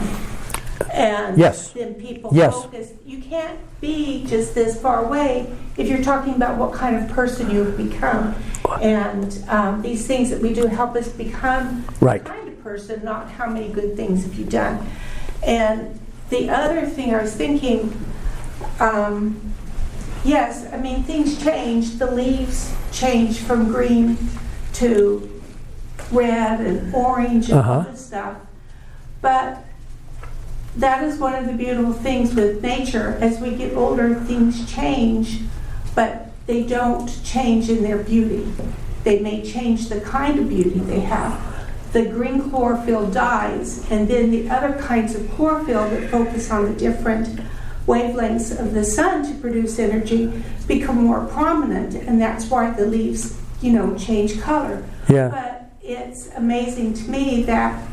And Yes. then people Yes. focus, you can't be just this far away if you're talking about what kind of person you've become. And um, these things that we do help us become Right. the kind of person, not how many good things have you done. And the other thing I was thinking, um, yes, I mean, things change. The leaves change from green to red and orange and Uh-huh. this stuff. But that is one of the beautiful things with nature. As we get older, things change, but they don't change in their beauty. They may change the kind of beauty they have. The green chlorophyll dies, and then the other kinds of chlorophyll that focus on the different wavelengths of the sun to produce energy become more prominent, and that's why the leaves, you know, change color. Yeah. But it's amazing to me that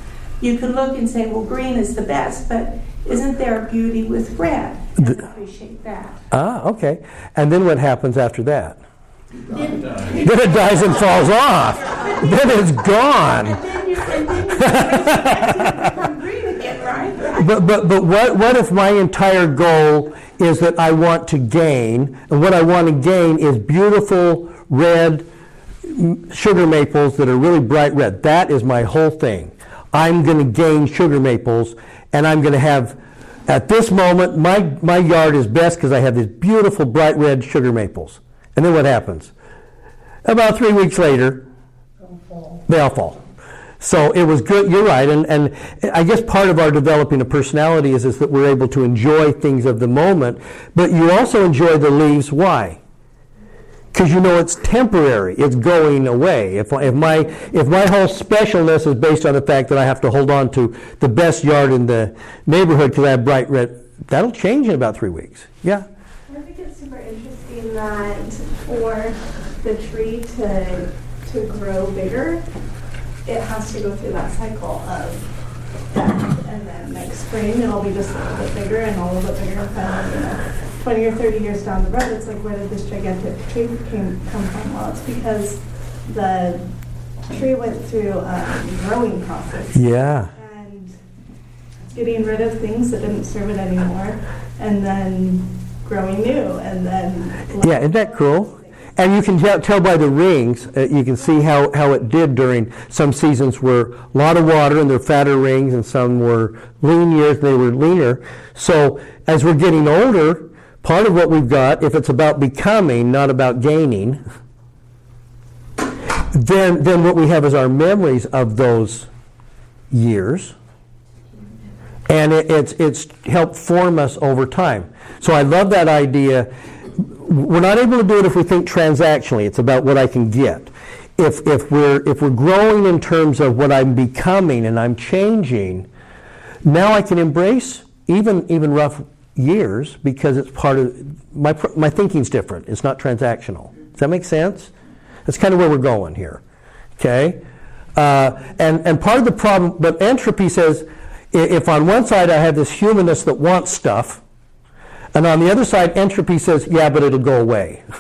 you can look and say, well, green is the best, but isn't there a beauty with red? And I appreciate that. Ah, okay. And then what happens after that? Then it dies and falls off. Then it's gone. And then you, and then you can green again, right? But, but, but what, what if my entire goal is that I want to gain, and what I want to gain is beautiful red sugar maples that are really bright red. That is my whole thing. I'm going to gain sugar maples, and I'm going to have, at this moment, my, my yard is best because I have these beautiful bright red sugar maples. And then what happens? About three weeks later, they all fall. So it was good. You're right, and and I guess part of our developing a personality is is that we're able to enjoy things of the moment, but you also enjoy the leaves. Why? Because you know it's temporary. It's going away. If if my if my whole specialness is based on the fact that I have to hold on to the best yard in the neighborhood because I have bright red, that'll change in about three weeks. Yeah. I think it's super interesting that for the tree to to grow bigger, it has to go through that cycle of and then next spring it'll be just a little bit bigger and a little bit bigger. And then, you know, twenty or thirty years down the road, it's like where did this gigantic tree came come from? Well, it's because the tree went through a growing process Yeah. and getting rid of things that didn't serve it anymore, and then growing new, and then Yeah, isn't that cool? And you can tell, by the rings, uh, you can see how, how it did during some seasons were a lot of water and they're fatter rings, and some were lean years, they were leaner. So as we're getting older, part of what we've got, if it's about becoming, not about gaining, then, then what we have is our memories of those years and it, it's it's helped form us over time. So I love that idea. We're not able to do it if we think transactionally. It's about what I can get. If if we're if we're growing in terms of what I'm becoming and I'm changing, now I can embrace even even rough years because it's part of my my thinking's different. It's not transactional. Does that make sense? That's kind of where we're going here. Okay, uh, and and part of the problem, but entropy says if on one side I have this humanness that wants stuff, and on the other side entropy says, yeah, but it'll go away.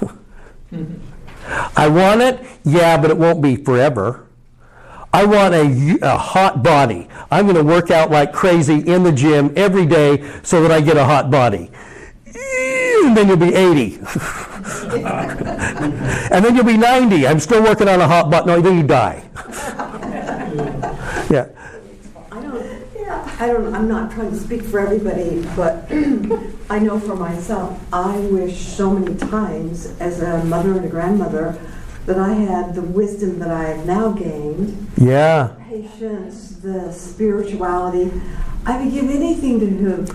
I want it, yeah, but it won't be forever. I want a, a hot body. I'm going to work out like crazy in the gym every day so that I get a hot body. And then you'll be 80. and then you'll be 90. I'm still working on a hot body. No, then you die. yeah. I don't, I'm not trying to speak for everybody, but I know for myself, I wish so many times as a mother and a grandmother that I had the wisdom that I have now gained, Yeah. patience, the spirituality. I would give anything to have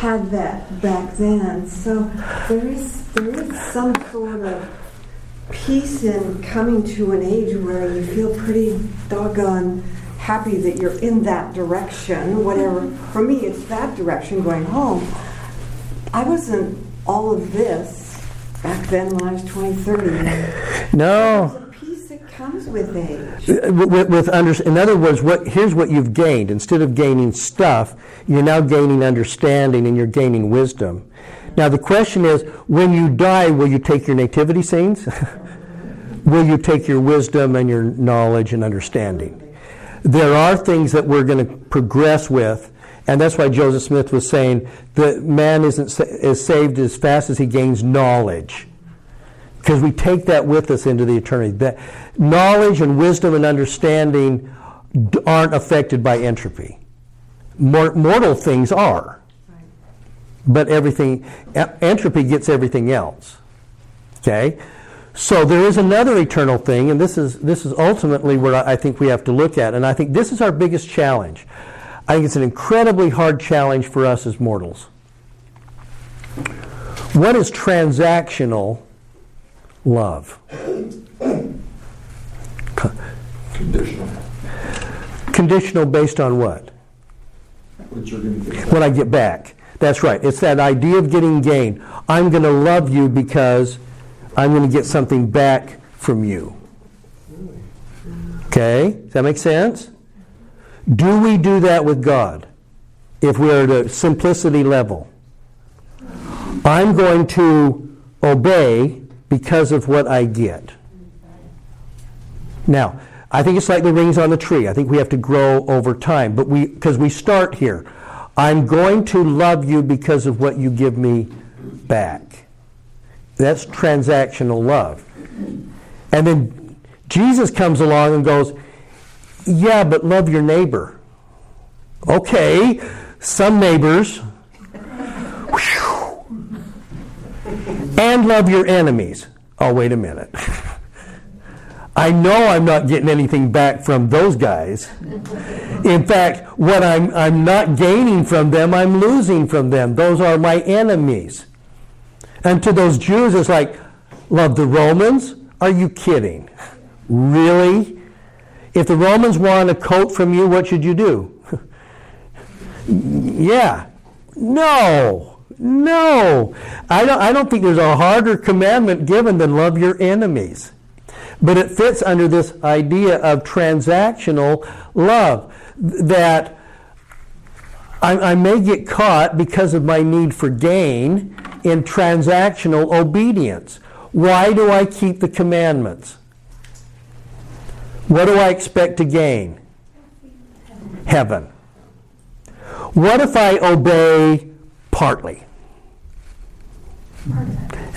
had that back then. So there is, there is some sort of peace in coming to an age where you feel pretty doggone happy that you're in that direction, whatever. For me, it's that direction going home. I wasn't all of this back then when I was 20, 30. No. There's a peace that comes with age. Uh, with, with under, in other words, what here's what you've gained. Instead of gaining stuff, you're now gaining understanding and you're gaining wisdom. Now the question is, when you die, will you take your nativity scenes? will you take your wisdom and your knowledge and understanding? There are things that we're going to progress with, and that's why Joseph Smith was saying that man isn't sa- is saved as fast as he gains knowledge because we take that with us into the eternity. That knowledge and wisdom and understanding aren't affected by entropy. Mor- mortal things are, but everything entropy gets everything else. Okay, so there is another eternal thing, and this is this is ultimately where I think we have to look at, and I think this is our biggest challenge. I think it's an incredibly hard challenge for us as mortals. What is transactional love? Conditional. Conditional based on what? What you're going to get. What I get back. That's right. It's that idea of getting gain. I'm going to love you because I'm going to get something back from you. Okay? Does that make sense? Do we do that with God? If we're at a simplicity level. I'm going to obey because of what I get. Now, I think it's like the rings on the tree. I think we have to grow over time, but we because we start here. I'm going to love you because of what you give me back. That's transactional love. And then Jesus comes along and goes, "Yeah, but love your neighbor." Okay, some neighbors and love your enemies. Oh, wait a minute. I know I'm not getting anything back from those guys. In fact, what I'm, I'm not gaining from them, I'm losing from them. Those are my enemies. And to those Jews, it's like, love the Romans? Are you kidding? Really? If the Romans want a coat from you, what should you do? yeah. No. No. I don't, I don't think there's a harder commandment given than love your enemies. But it fits under this idea of transactional love that I, I may get caught because of my need for gain in transactional obedience. Why do I keep the commandments? What do I expect to gain? Heaven. What if I obey partly?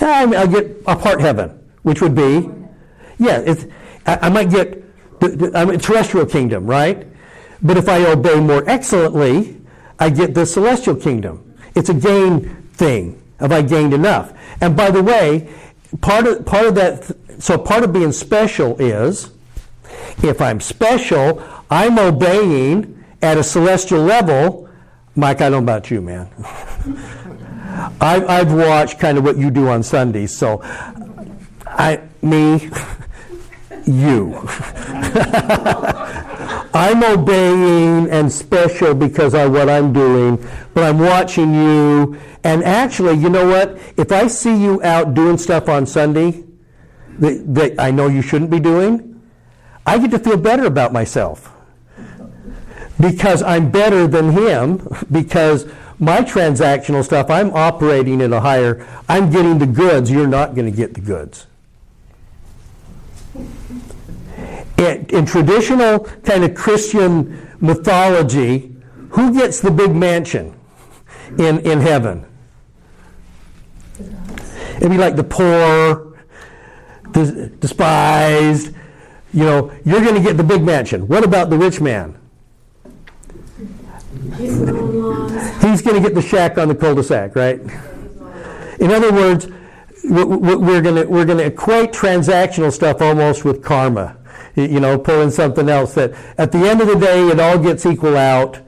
I I'll get a part heaven, which would be, yeah, it's, I, I might get the, the I'm a terrestrial kingdom, right? But if I obey more excellently, I get the celestial kingdom. It's a gain thing. Have I gained enough? And by the way, part of part of that, so part of being special is, if I'm special, I'm obeying at a celestial level. Mike, I don't know about you, man. I've, I've watched kind of what you do on Sundays, so I, me, you. I'm obeying and special because of what I'm doing, but I'm watching you. And actually, you know what? If I see you out doing stuff on Sunday that, that I know you shouldn't be doing, I get to feel better about myself because I'm better than him because my transactional stuff, I'm operating at a higher, I'm getting the goods, you're not going to get the goods. In, in traditional kind of Christian mythology, who gets the big mansion in, in heaven? It'd be like the poor, the despised. You know, you're going to get the big mansion. What about the rich man? He's He's going to get the shack on the cul-de-sac, right? In other words, we're going to we're going to equate transactional stuff almost with karma. You know, pulling something else that at the end of the day it all gets equal out.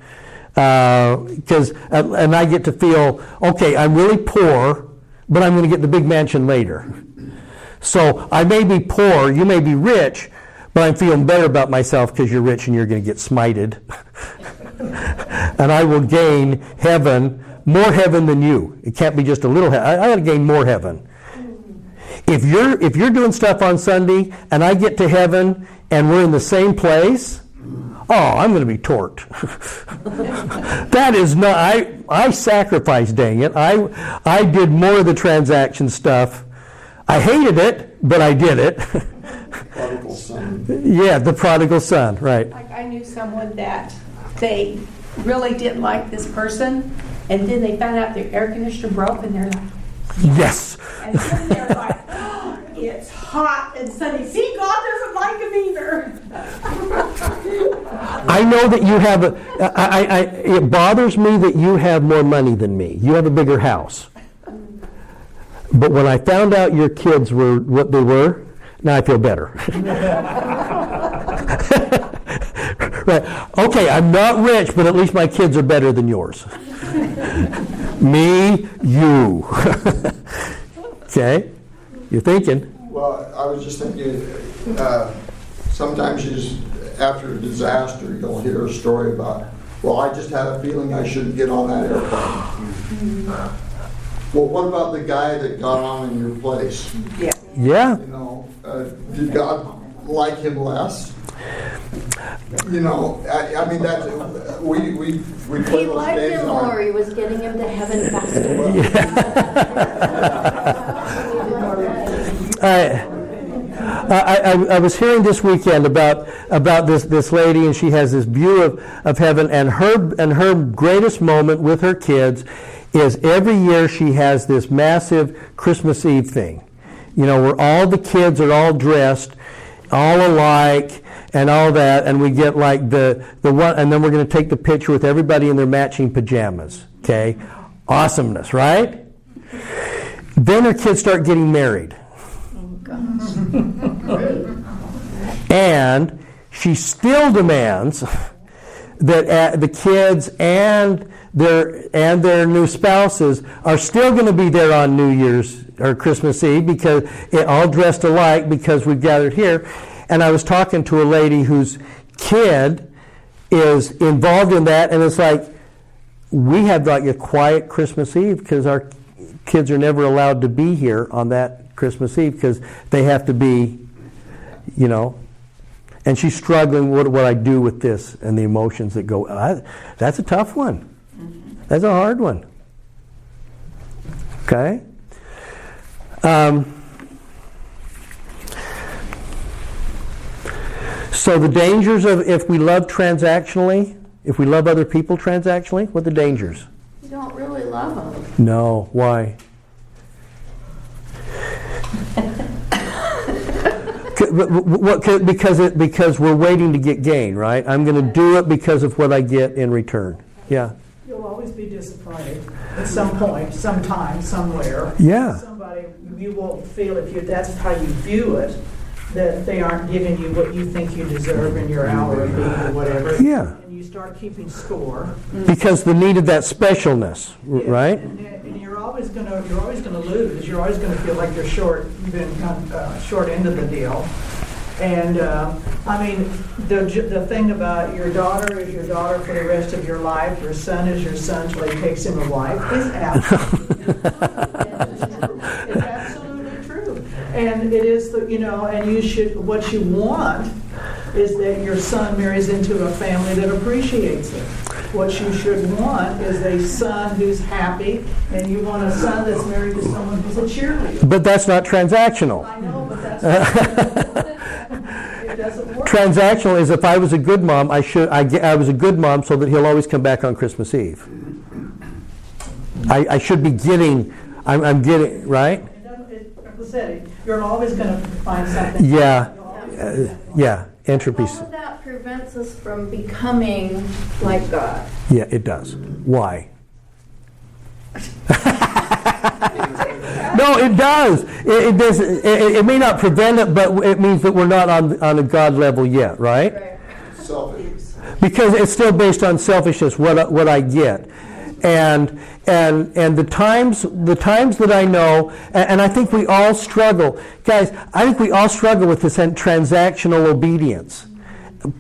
Because uh, and I get to feel okay. I'm really poor, but I'm going to get the big mansion later. So I may be poor, you may be rich, but I'm feeling better about myself because you're rich and you're going to get smited. and I will gain heaven, more heaven than you. It can't be just a little heaven. I, I got to gain more heaven. If you're if you're doing stuff on Sunday and I get to heaven and we're in the same place, oh, I'm going to be torqued. that is not. I I sacrificed. Dang it! I I did more of the transaction stuff. I hated it, but I did it. Prodigal son. yeah, the prodigal son. Right. Like I knew someone that they really didn't like this person, and then they found out their air conditioner broke, and they're like, Yes. and then they're like, "Oh, it's hot and sunny. See, God doesn't like him either. I know that you have a. I, I, it bothers me that you have more money than me. You have a bigger house. But when I found out your kids were what they were, now I feel better. right. Okay, I'm not rich, but at least my kids are better than yours. me, you. okay? You're thinking. Well, I was just thinking, uh, sometimes you just, after a disaster, you'll hear a story about, well, I just had a feeling I shouldn't get on that airplane. Well, what about the guy that got on in your place? Yeah. Yeah. You know, uh, did God like him less? You know, I, I mean, that, we, we, we play He those liked games. him more. He was getting him to heaven faster. I, I, I, I was hearing this weekend about about this, this lady, and she has this view of, of heaven, and her and her greatest moment with her kids is every year she has this massive Christmas Eve thing, you know, where all the kids are all dressed, all alike, and all that, and we get like the the one, and then we're going to take the picture with everybody in their matching pajamas. Okay, awesomeness, right? Then her kids start getting married. And she still demands that uh, the kids and their and their new spouses are still going to be there on New Year's or Christmas Eve because it all dressed alike because we've gathered here. And I was talking to a lady whose kid is involved in that, and it's like we have like a quiet Christmas Eve because our kids are never allowed to be here on that Christmas Eve because they have to be, you know. And she's struggling. What what I do with this and the emotions that go. I, that's a tough one. That's a hard one. Okay. Um, so the dangers of if we love transactionally, if we love other people transactionally, what are the dangers? You don't really love them. No. Why? What, because it, because we're waiting to get gain, right? I'm going to do it because of what I get in return. Yeah. You'll always be disappointed at some point, sometime, somewhere. Yeah. Somebody, you will feel if you, that's how you view it, that they aren't giving you what you think you deserve in your hour of need or whatever. Yeah. And you start keeping score. Because the need of that specialness, Yeah. right? And, and you're always gonna, you're always gonna lose. You're always gonna feel like you're short, you've been kind of, uh, short end of the deal. And, uh, I mean, the, the thing about your daughter is your daughter for the rest of your life, your son is your son till he takes him a wife, is absolutely It's absolutely. And it is, the you know, and you should, what you want is that your son marries into a family that appreciates it. What you should want is a son who's happy, and you want a son that's married to someone who's a cheerleader. But that's not transactional. I know, but that's, it doesn't work. Transactional is if I was a good mom, I should I, I was a good mom so that he'll always come back on Christmas Eve. I, I should be getting. I'm, I'm getting right. It it- like I said, You're always gonna find something. Yeah, uh, yeah. Entropy. All of that prevents us from becoming like God. Yeah, it does. Why? no, it does. It, it does. It, it- it may not prevent it, but it means that we're not on on a God level yet, right? Right. Selfish. because it's still based on selfishness what what I get and and and the times the times that I know and, and I think we all struggle guys I think we all struggle with this transactional obedience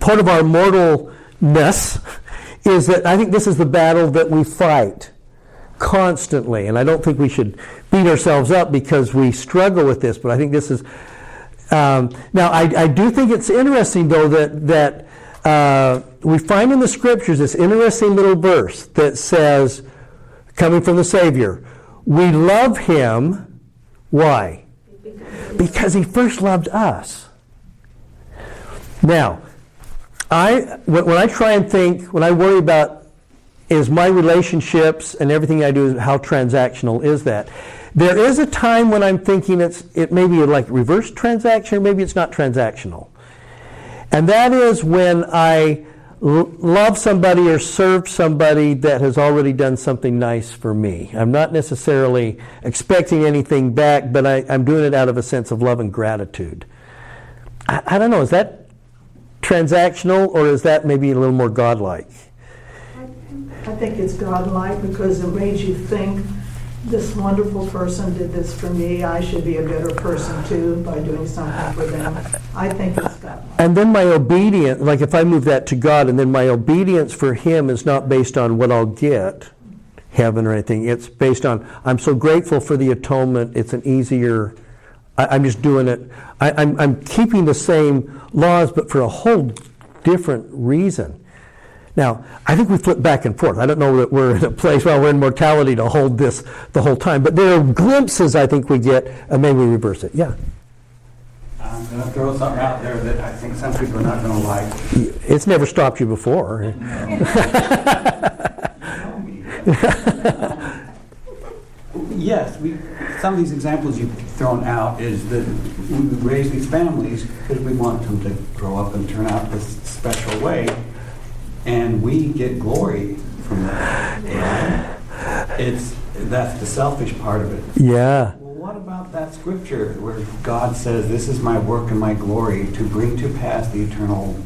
part of our mortalness is that I think this is the battle that we fight constantly. And I don't think we should beat ourselves up because we struggle with this, but I think this is. Um, now, I, I do think it's interesting, though, that, that uh, we find in the scriptures this interesting little verse that says, coming from the Savior, we love him. Why? Because he first loved us. Now, I when, I try and think, when I worry about is my relationships and everything I do, how transactional is that? There is a time when I'm thinking it's it may be like reverse transaction, or maybe it's not transactional. And that is when I love somebody or serve somebody that has already done something nice for me. I'm not necessarily expecting anything back, but I, am doing it out of a sense of love and gratitude. I, I don't know, is that transactional or is that maybe a little more godlike? I think it's godlike because it made you think this wonderful person did this for me. I should be a better person too by doing something for them. I think it's godlike. And then my obedience, like if I move that to God, and then my obedience for Him is not based on what I'll get, heaven or anything. It's based on I'm so grateful for the atonement. It's an easier. I, am just doing it. I, I'm, I'm keeping the same laws, but for a whole different reason. Now, I think we flip back and forth. I don't know that we're in a place while we're in mortality to hold this the whole time, but there are glimpses I think we get, and maybe we reverse it. Yeah. I'm going to throw something out there that I think some people are not going to like. It's never stopped you before. yes, we, some of these examples you've thrown out is that we raise these families because we want them to grow up and turn out this special way and we get glory from that. And it's that's the selfish part of it. Yeah. Well, what about that scripture where God says, "This is my work and my glory to bring to pass the eternal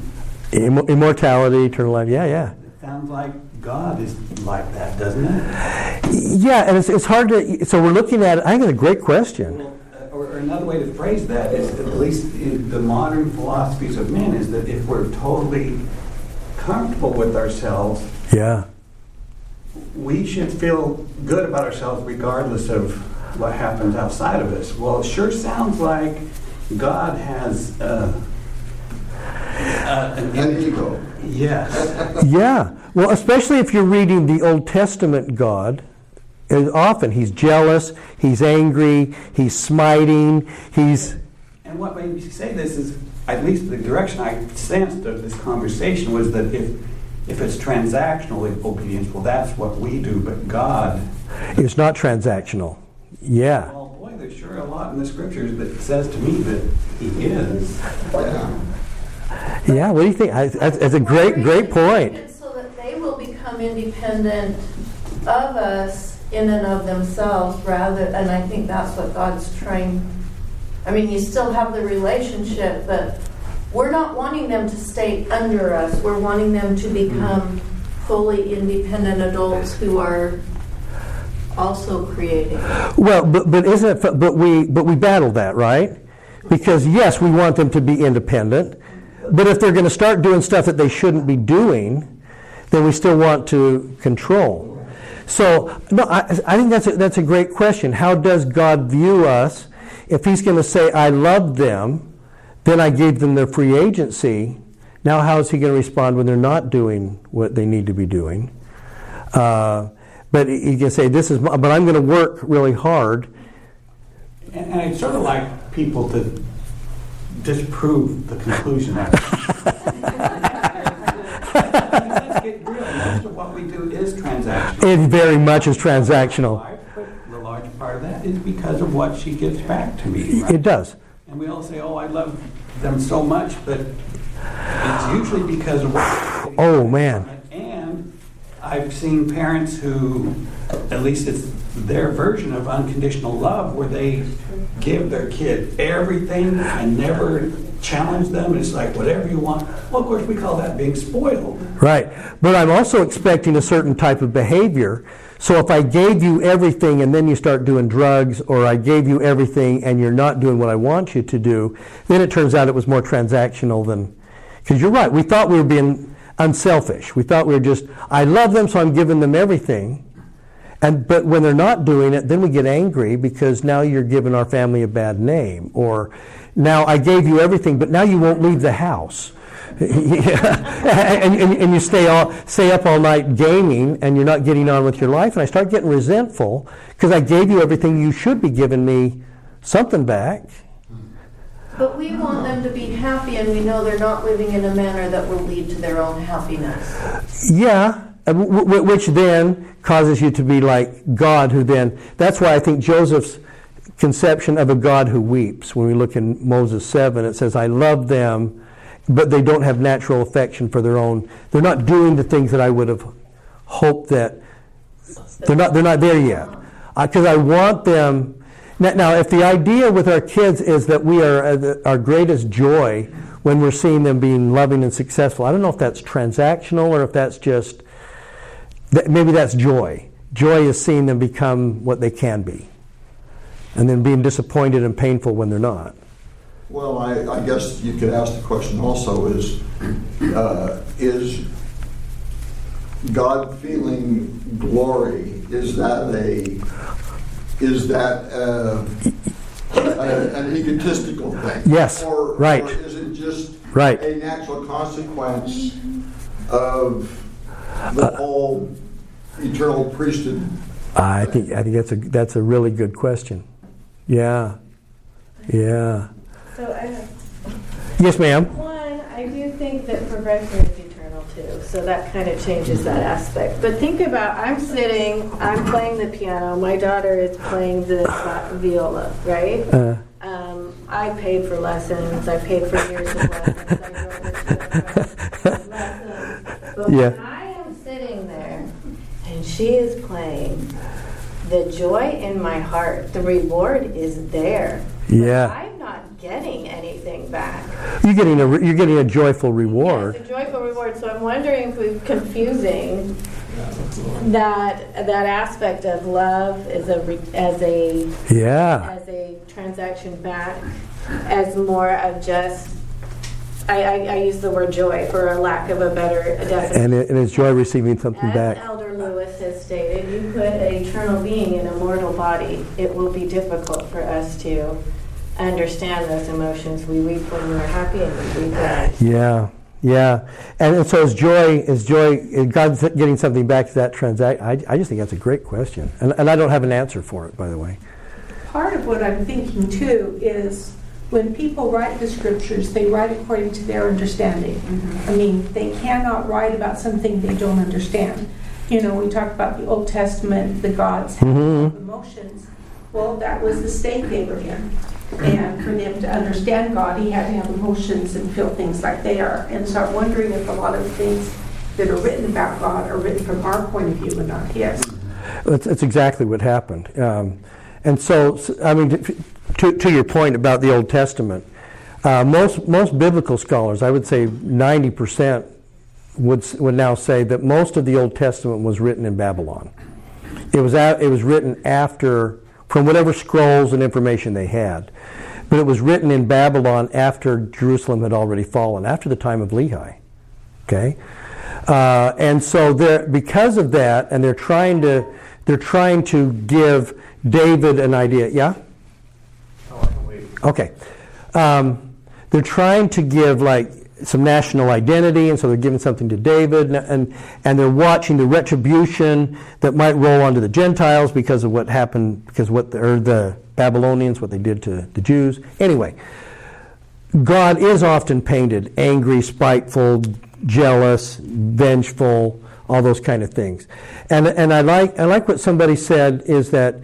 immortality, eternal life." Yeah, yeah. It sounds like God is like that, doesn't it? Yeah, and it's, it's hard to. So we're looking at. I think it's a great question. Well, or another way to phrase that is, at least in the modern philosophies of men, is that if we're totally comfortable with ourselves, yeah, we should feel good about ourselves regardless of what happens outside of us. Well, it sure sounds like God has uh, uh, an, an ego. Yes. yeah. Well, especially if you're reading the Old Testament God. Often he's jealous, he's angry, he's smiting, he's. And what made me say this is at least the direction I sensed of this conversation was that if if it's transactional obedience, well, that's what we do, but God. It's not transactional. Yeah. Well, boy, there's sure a lot in the scriptures that says to me that He is. Yeah. Yeah. What do you think? That's a great, great point. So that they will become independent of us in and of themselves, rather, and I think that's what God's trying I mean, you still have the relationship, but we're not wanting them to stay under us. We're wanting them to become mm-hmm. fully independent adults who are also creating. Well, but, but isn't it, but we, but we battle that, right? Because yes, we want them to be independent, but if they're going to start doing stuff that they shouldn't be doing, then we still want to control. So, no, I, I think that's a, that's a great question. How does God view us? If he's going to say, I love them, then I gave them their free agency, now how is he going to respond when they're not doing what they need to be doing? Uh, but he can say, "This is," my, but I'm going to work really hard. And, and I'd sort of like people to disprove the conclusion. Let's get real. Most of what we do is transactional. It very much is transactional of that is because of what she gives back to me. Right? It does. And we all say, "Oh, I love them so much," but it's usually because of what. Oh man. I've seen parents who, at least it's their version of unconditional love, where they give their kid everything and never challenge them. It's like whatever you want. Well, of course, we call that being spoiled. Right. But I'm also expecting a certain type of behavior so if I gave you everything and then you start doing drugs, or I gave you everything and you're not doing what I want you to do, then it turns out it was more transactional than. Because you're right, we thought we were being unselfish. We thought we were just, I love them, so I'm giving them everything. And but when they're not doing it, then we get angry because now you're giving our family a bad name, or now I gave you everything, but now you won't leave the house. and, and, and, you stay all stay up all night gaming, and you're not getting on with your life. And I start getting resentful because I gave you everything. You should be giving me something back. But we want them to be happy, and we know they're not living in a manner that will lead to their own happiness. Yeah, uh, which then causes you to be like God, who then. That's why I think Joseph's conception of a God who weeps, when we look in Moses 7, it says, I love them, but they don't have natural affection for their own. They're not doing the things that I would have hoped that. They're not, they're not there yet. Because I, I want them now, if the idea with our kids is that we are uh, our greatest joy when we're seeing them being loving and successful, I don't know if that's transactional or if that's just maybe that's joy. Joy is seeing them become what they can be, and then being disappointed and painful when they're not. Well, I, I guess you could ask the question also: Is uh, is God feeling glory? Is that a is that uh, an egotistical thing? Yes, or, right. Or is it just right. a natural consequence of the uh, whole eternal priesthood? I think I think that's a that's a really good question. Yeah, yeah. So I have. Yes, ma'am. One, I do think that progression is too. So that kind of changes that aspect. But think about I'm sitting, I'm playing the piano, my daughter is playing the viola, right? Uh, um, I paid for lessons, I paid for years of lessons. lessons. But yeah. when I am sitting there and she is playing, the joy in my heart, the reward is there. Yeah. I'm not getting anything back. You're getting a you're getting a joyful reward. Yes, a joyful reward. So I'm wondering if we're confusing that that aspect of love as a as a yeah as a transaction back as more of just I, I, I, use the word joy for a lack of a better definition. And, it, and it's joy receiving something As back. Elder Lewis has stated, you put an eternal being in a mortal body, it will be difficult for us to understand those emotions. We weep when we're happy and we weep when Yeah. Yeah, and, so is joy, is joy, is God getting something back to that transaction? I, I just think that's a great question. And, and I don't have an answer for it, by the way. Part of what I'm thinking too is when people write the scriptures, they write according to their understanding. Mm-hmm. I mean, they cannot write about something they don't understand. You know, we talk about the Old Testament, the gods mm-hmm. emotions. Well, that was the state they were in. And for them to understand God, he had to have emotions and feel things like they are. And so I'm wondering if a lot of the things that are written about God are written from our point of view and not his. That's, that's exactly what happened. Um, and so, I mean, to, to your point about the Old Testament, uh, most, most biblical scholars, I would say 90%, would, would now say that most of the Old Testament was written in Babylon. It was, a, it was written after, from whatever scrolls and information they had. But it was written in Babylon after Jerusalem had already fallen, after the time of Lehi. Okay? Uh, and so they're, because of that, and they're trying to, they're trying to give David an idea. Yeah? Oh, I can wait. Okay. Um, they're trying to give like some national identity, and so they're giving something to David, and, and, and they're watching the retribution that might roll onto the Gentiles because of what happened, because what the, or the Babylonians, what they did to the Jews. Anyway, God is often painted angry, spiteful, jealous, vengeful, all those kind of things. And, and I, like, I like what somebody said is that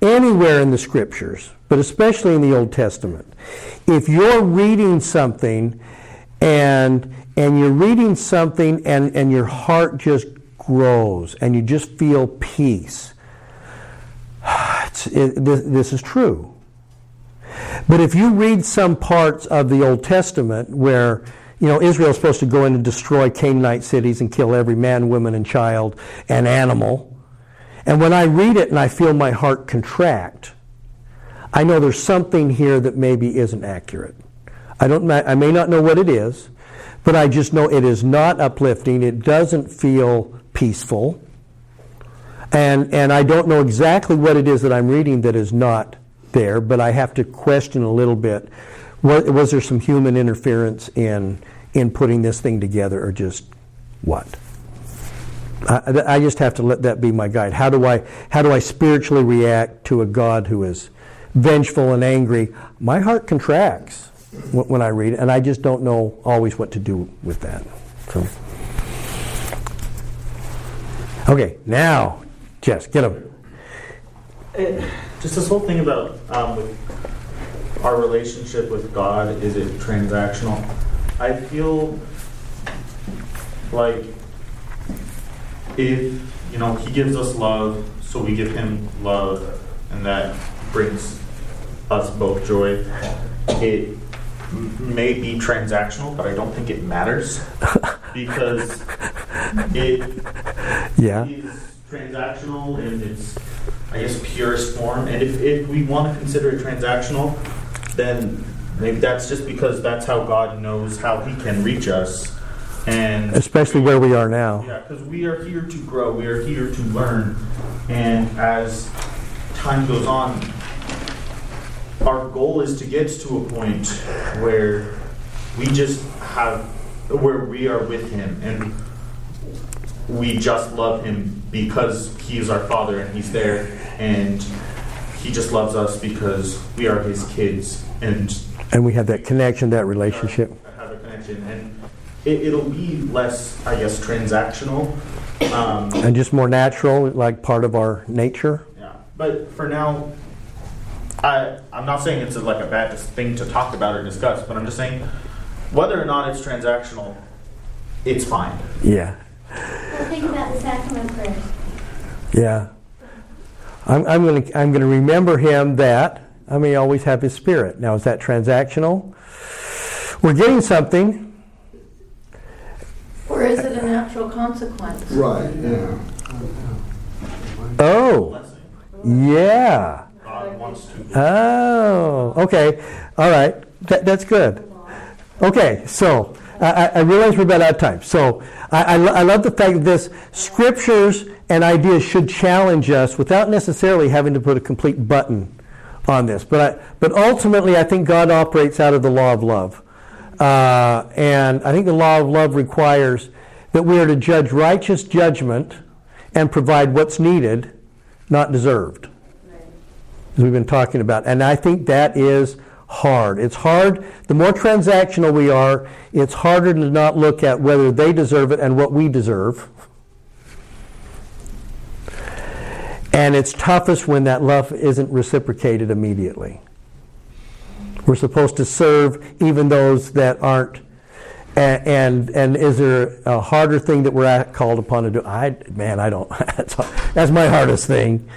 anywhere in the scriptures, but especially in the Old Testament, if you're reading something and and you're reading something and, and your heart just grows and you just feel peace. It, this, this is true. But if you read some parts of the Old Testament where you know Israel's supposed to go in and destroy Canaanite cities and kill every man, woman, and child and animal, and when I read it and I feel my heart contract, I know there's something here that maybe isn't accurate. I don't. I may not know what it is, but I just know it is not uplifting. It doesn't feel peaceful. And, and I don't know exactly what it is that I'm reading that is not there, but I have to question a little bit. Was, was there some human interference in, in putting this thing together, or just what? I, I just have to let that be my guide. How do I how do I spiritually react to a God who is vengeful and angry? My heart contracts when, I read it, and I just don't know always what to do with that. So, okay, now, Jess, get him. It, just this whole thing about um, with our relationship with God, is it transactional? I feel like if you know He gives us love, so we give Him love, and that brings us both joy. It may be transactional, but I don't think it matters because it yeah. is transactional in its, I guess, purest form. And if, if we want to consider it transactional, then maybe that's just because that's how God knows how He can reach us. And especially where we are now. Yeah, because we are here to grow, we are here to learn, and as time goes on, our goal is to get to a point where we just have where we are with him and we just love him because he is our father and he's there and he just loves us because we are his kids and and we have that connection that relationship have a connection and it, will be less i guess transactional um, and just more natural like part of our nature yeah but for now I, I'm not saying it's a, like a bad thing to talk about or discuss, but I'm just saying whether or not it's transactional, it's fine. Yeah. Well, think about the sacrament prayers. Yeah. I'm, I'm going to I'm going to remember him that I may always have his spirit. Now, is that transactional? We're getting something. Or is it a natural consequence? Right, yeah. Oh, yeah. God wants to. Oh, okay. All right. That, that's good. Okay, so I, I realize we're about out of time. So I, I, I love the fact that this scriptures and ideas should challenge us without necessarily having to put a complete button on this. But, I, but ultimately, I think God operates out of the law of love. Uh, and I think the law of love requires that we are to judge righteous judgment and provide what's needed, not deserved as we've been talking about. And I think that is hard. It's hard. The more transactional we are, it's harder to not look at whether they deserve it and what we deserve. And it's toughest when that love isn't reciprocated immediately. We're supposed to serve even those that aren't. And, and, and is there a harder thing that we're called upon to do? I man, I don't. That's, that's my hardest thing.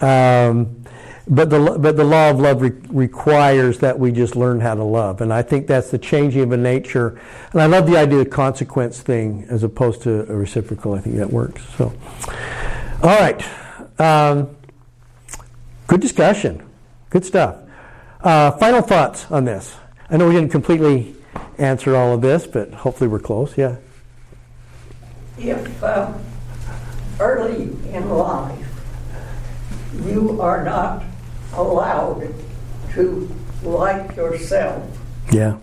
Um, but the, but the law of love re- requires that we just learn how to love. And I think that's the changing of a nature. And I love the idea of consequence thing as opposed to a reciprocal. I think that works. So, all right. Um, good discussion. Good stuff. Uh, final thoughts on this. I know we didn't completely answer all of this, but hopefully we're close. Yeah. If uh, early in life you are not allowed to like yourself, yeah,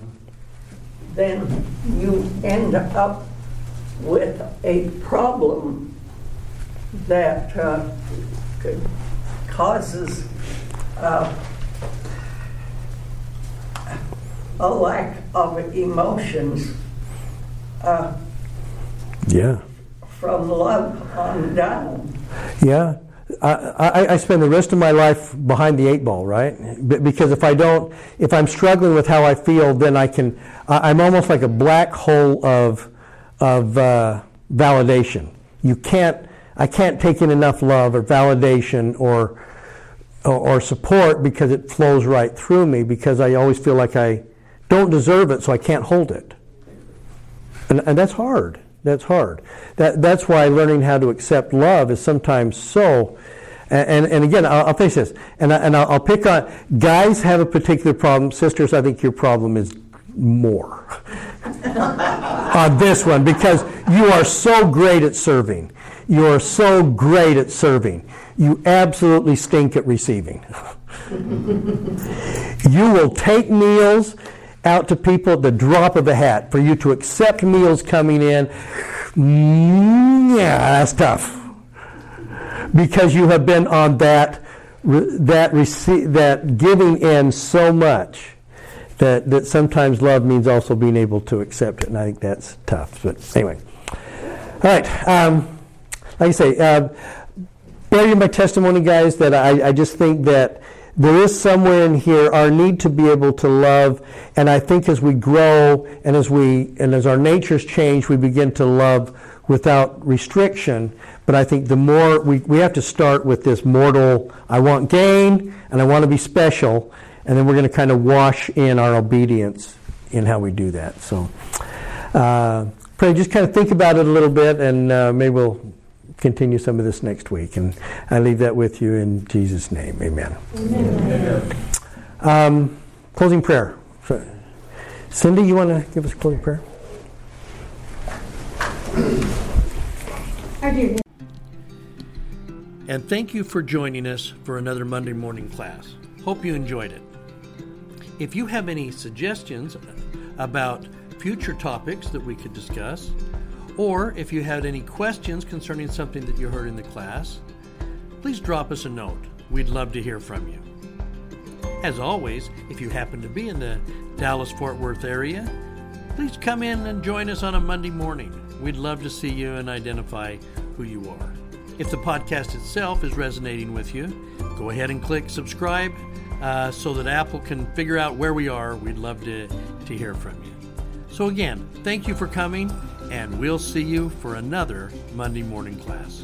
then you end up with a problem that uh, causes uh, a lack of emotions. Uh, yeah. From love on down. Yeah. I, I, I, spend the rest of my life behind the eight ball, right? Because if I don't, if I'm struggling with how I feel, then I can, I'm almost like a black hole of, of uh, validation. You can't, I can't take in enough love or validation or, or, or support because it flows right through me because I always feel like I don't deserve it, so I can't hold it. And, and that's hard. That's hard. That, that's why learning how to accept love is sometimes so. And, and, again, I'll, I'll, face this, and, I, and I'll, pick on guys have a particular problem. Sisters, I think your problem is more on this one because you are so great at serving. you're so great at serving. You absolutely stink at receiving. you will take meals out to people at the drop of a hat. For you to accept meals coming in, yeah, that's tough. Because you have been on that that that giving in so much that that sometimes love means also being able to accept it, and I think that's tough. But anyway, all right. Um, like I say, uh, bear in my testimony, guys, that I, I just think that there is somewhere in here our need to be able to love and i think as we grow and as we and as our natures change we begin to love without restriction. But i think the more we, we have to start with this mortal i want gain and i want to be special and then we're going to kind of wash in our obedience in how we do that. So uh, pray just kind of think about it a little bit and uh, maybe we'll continue some of this next week. And I leave that with you in Jesus' name. Amen. Amen. Um, closing prayer. Cindy, you want to give us a closing prayer? I do. And thank you for joining us for another Monday morning class. Hope you enjoyed it. If you have any suggestions about future topics that we could discuss, or if you had any questions concerning something that you heard in the class, please drop us a note. We'd love to hear from you. As always, if you happen to be in the Dallas Fort Worth area, please come in and join us on a Monday morning. We'd love to see you and identify who you are. If the podcast itself is resonating with you, go ahead and click subscribe uh, so that Apple can figure out where we are. We'd love to, to hear from you. So, again, thank you for coming and we'll see you for another Monday morning class.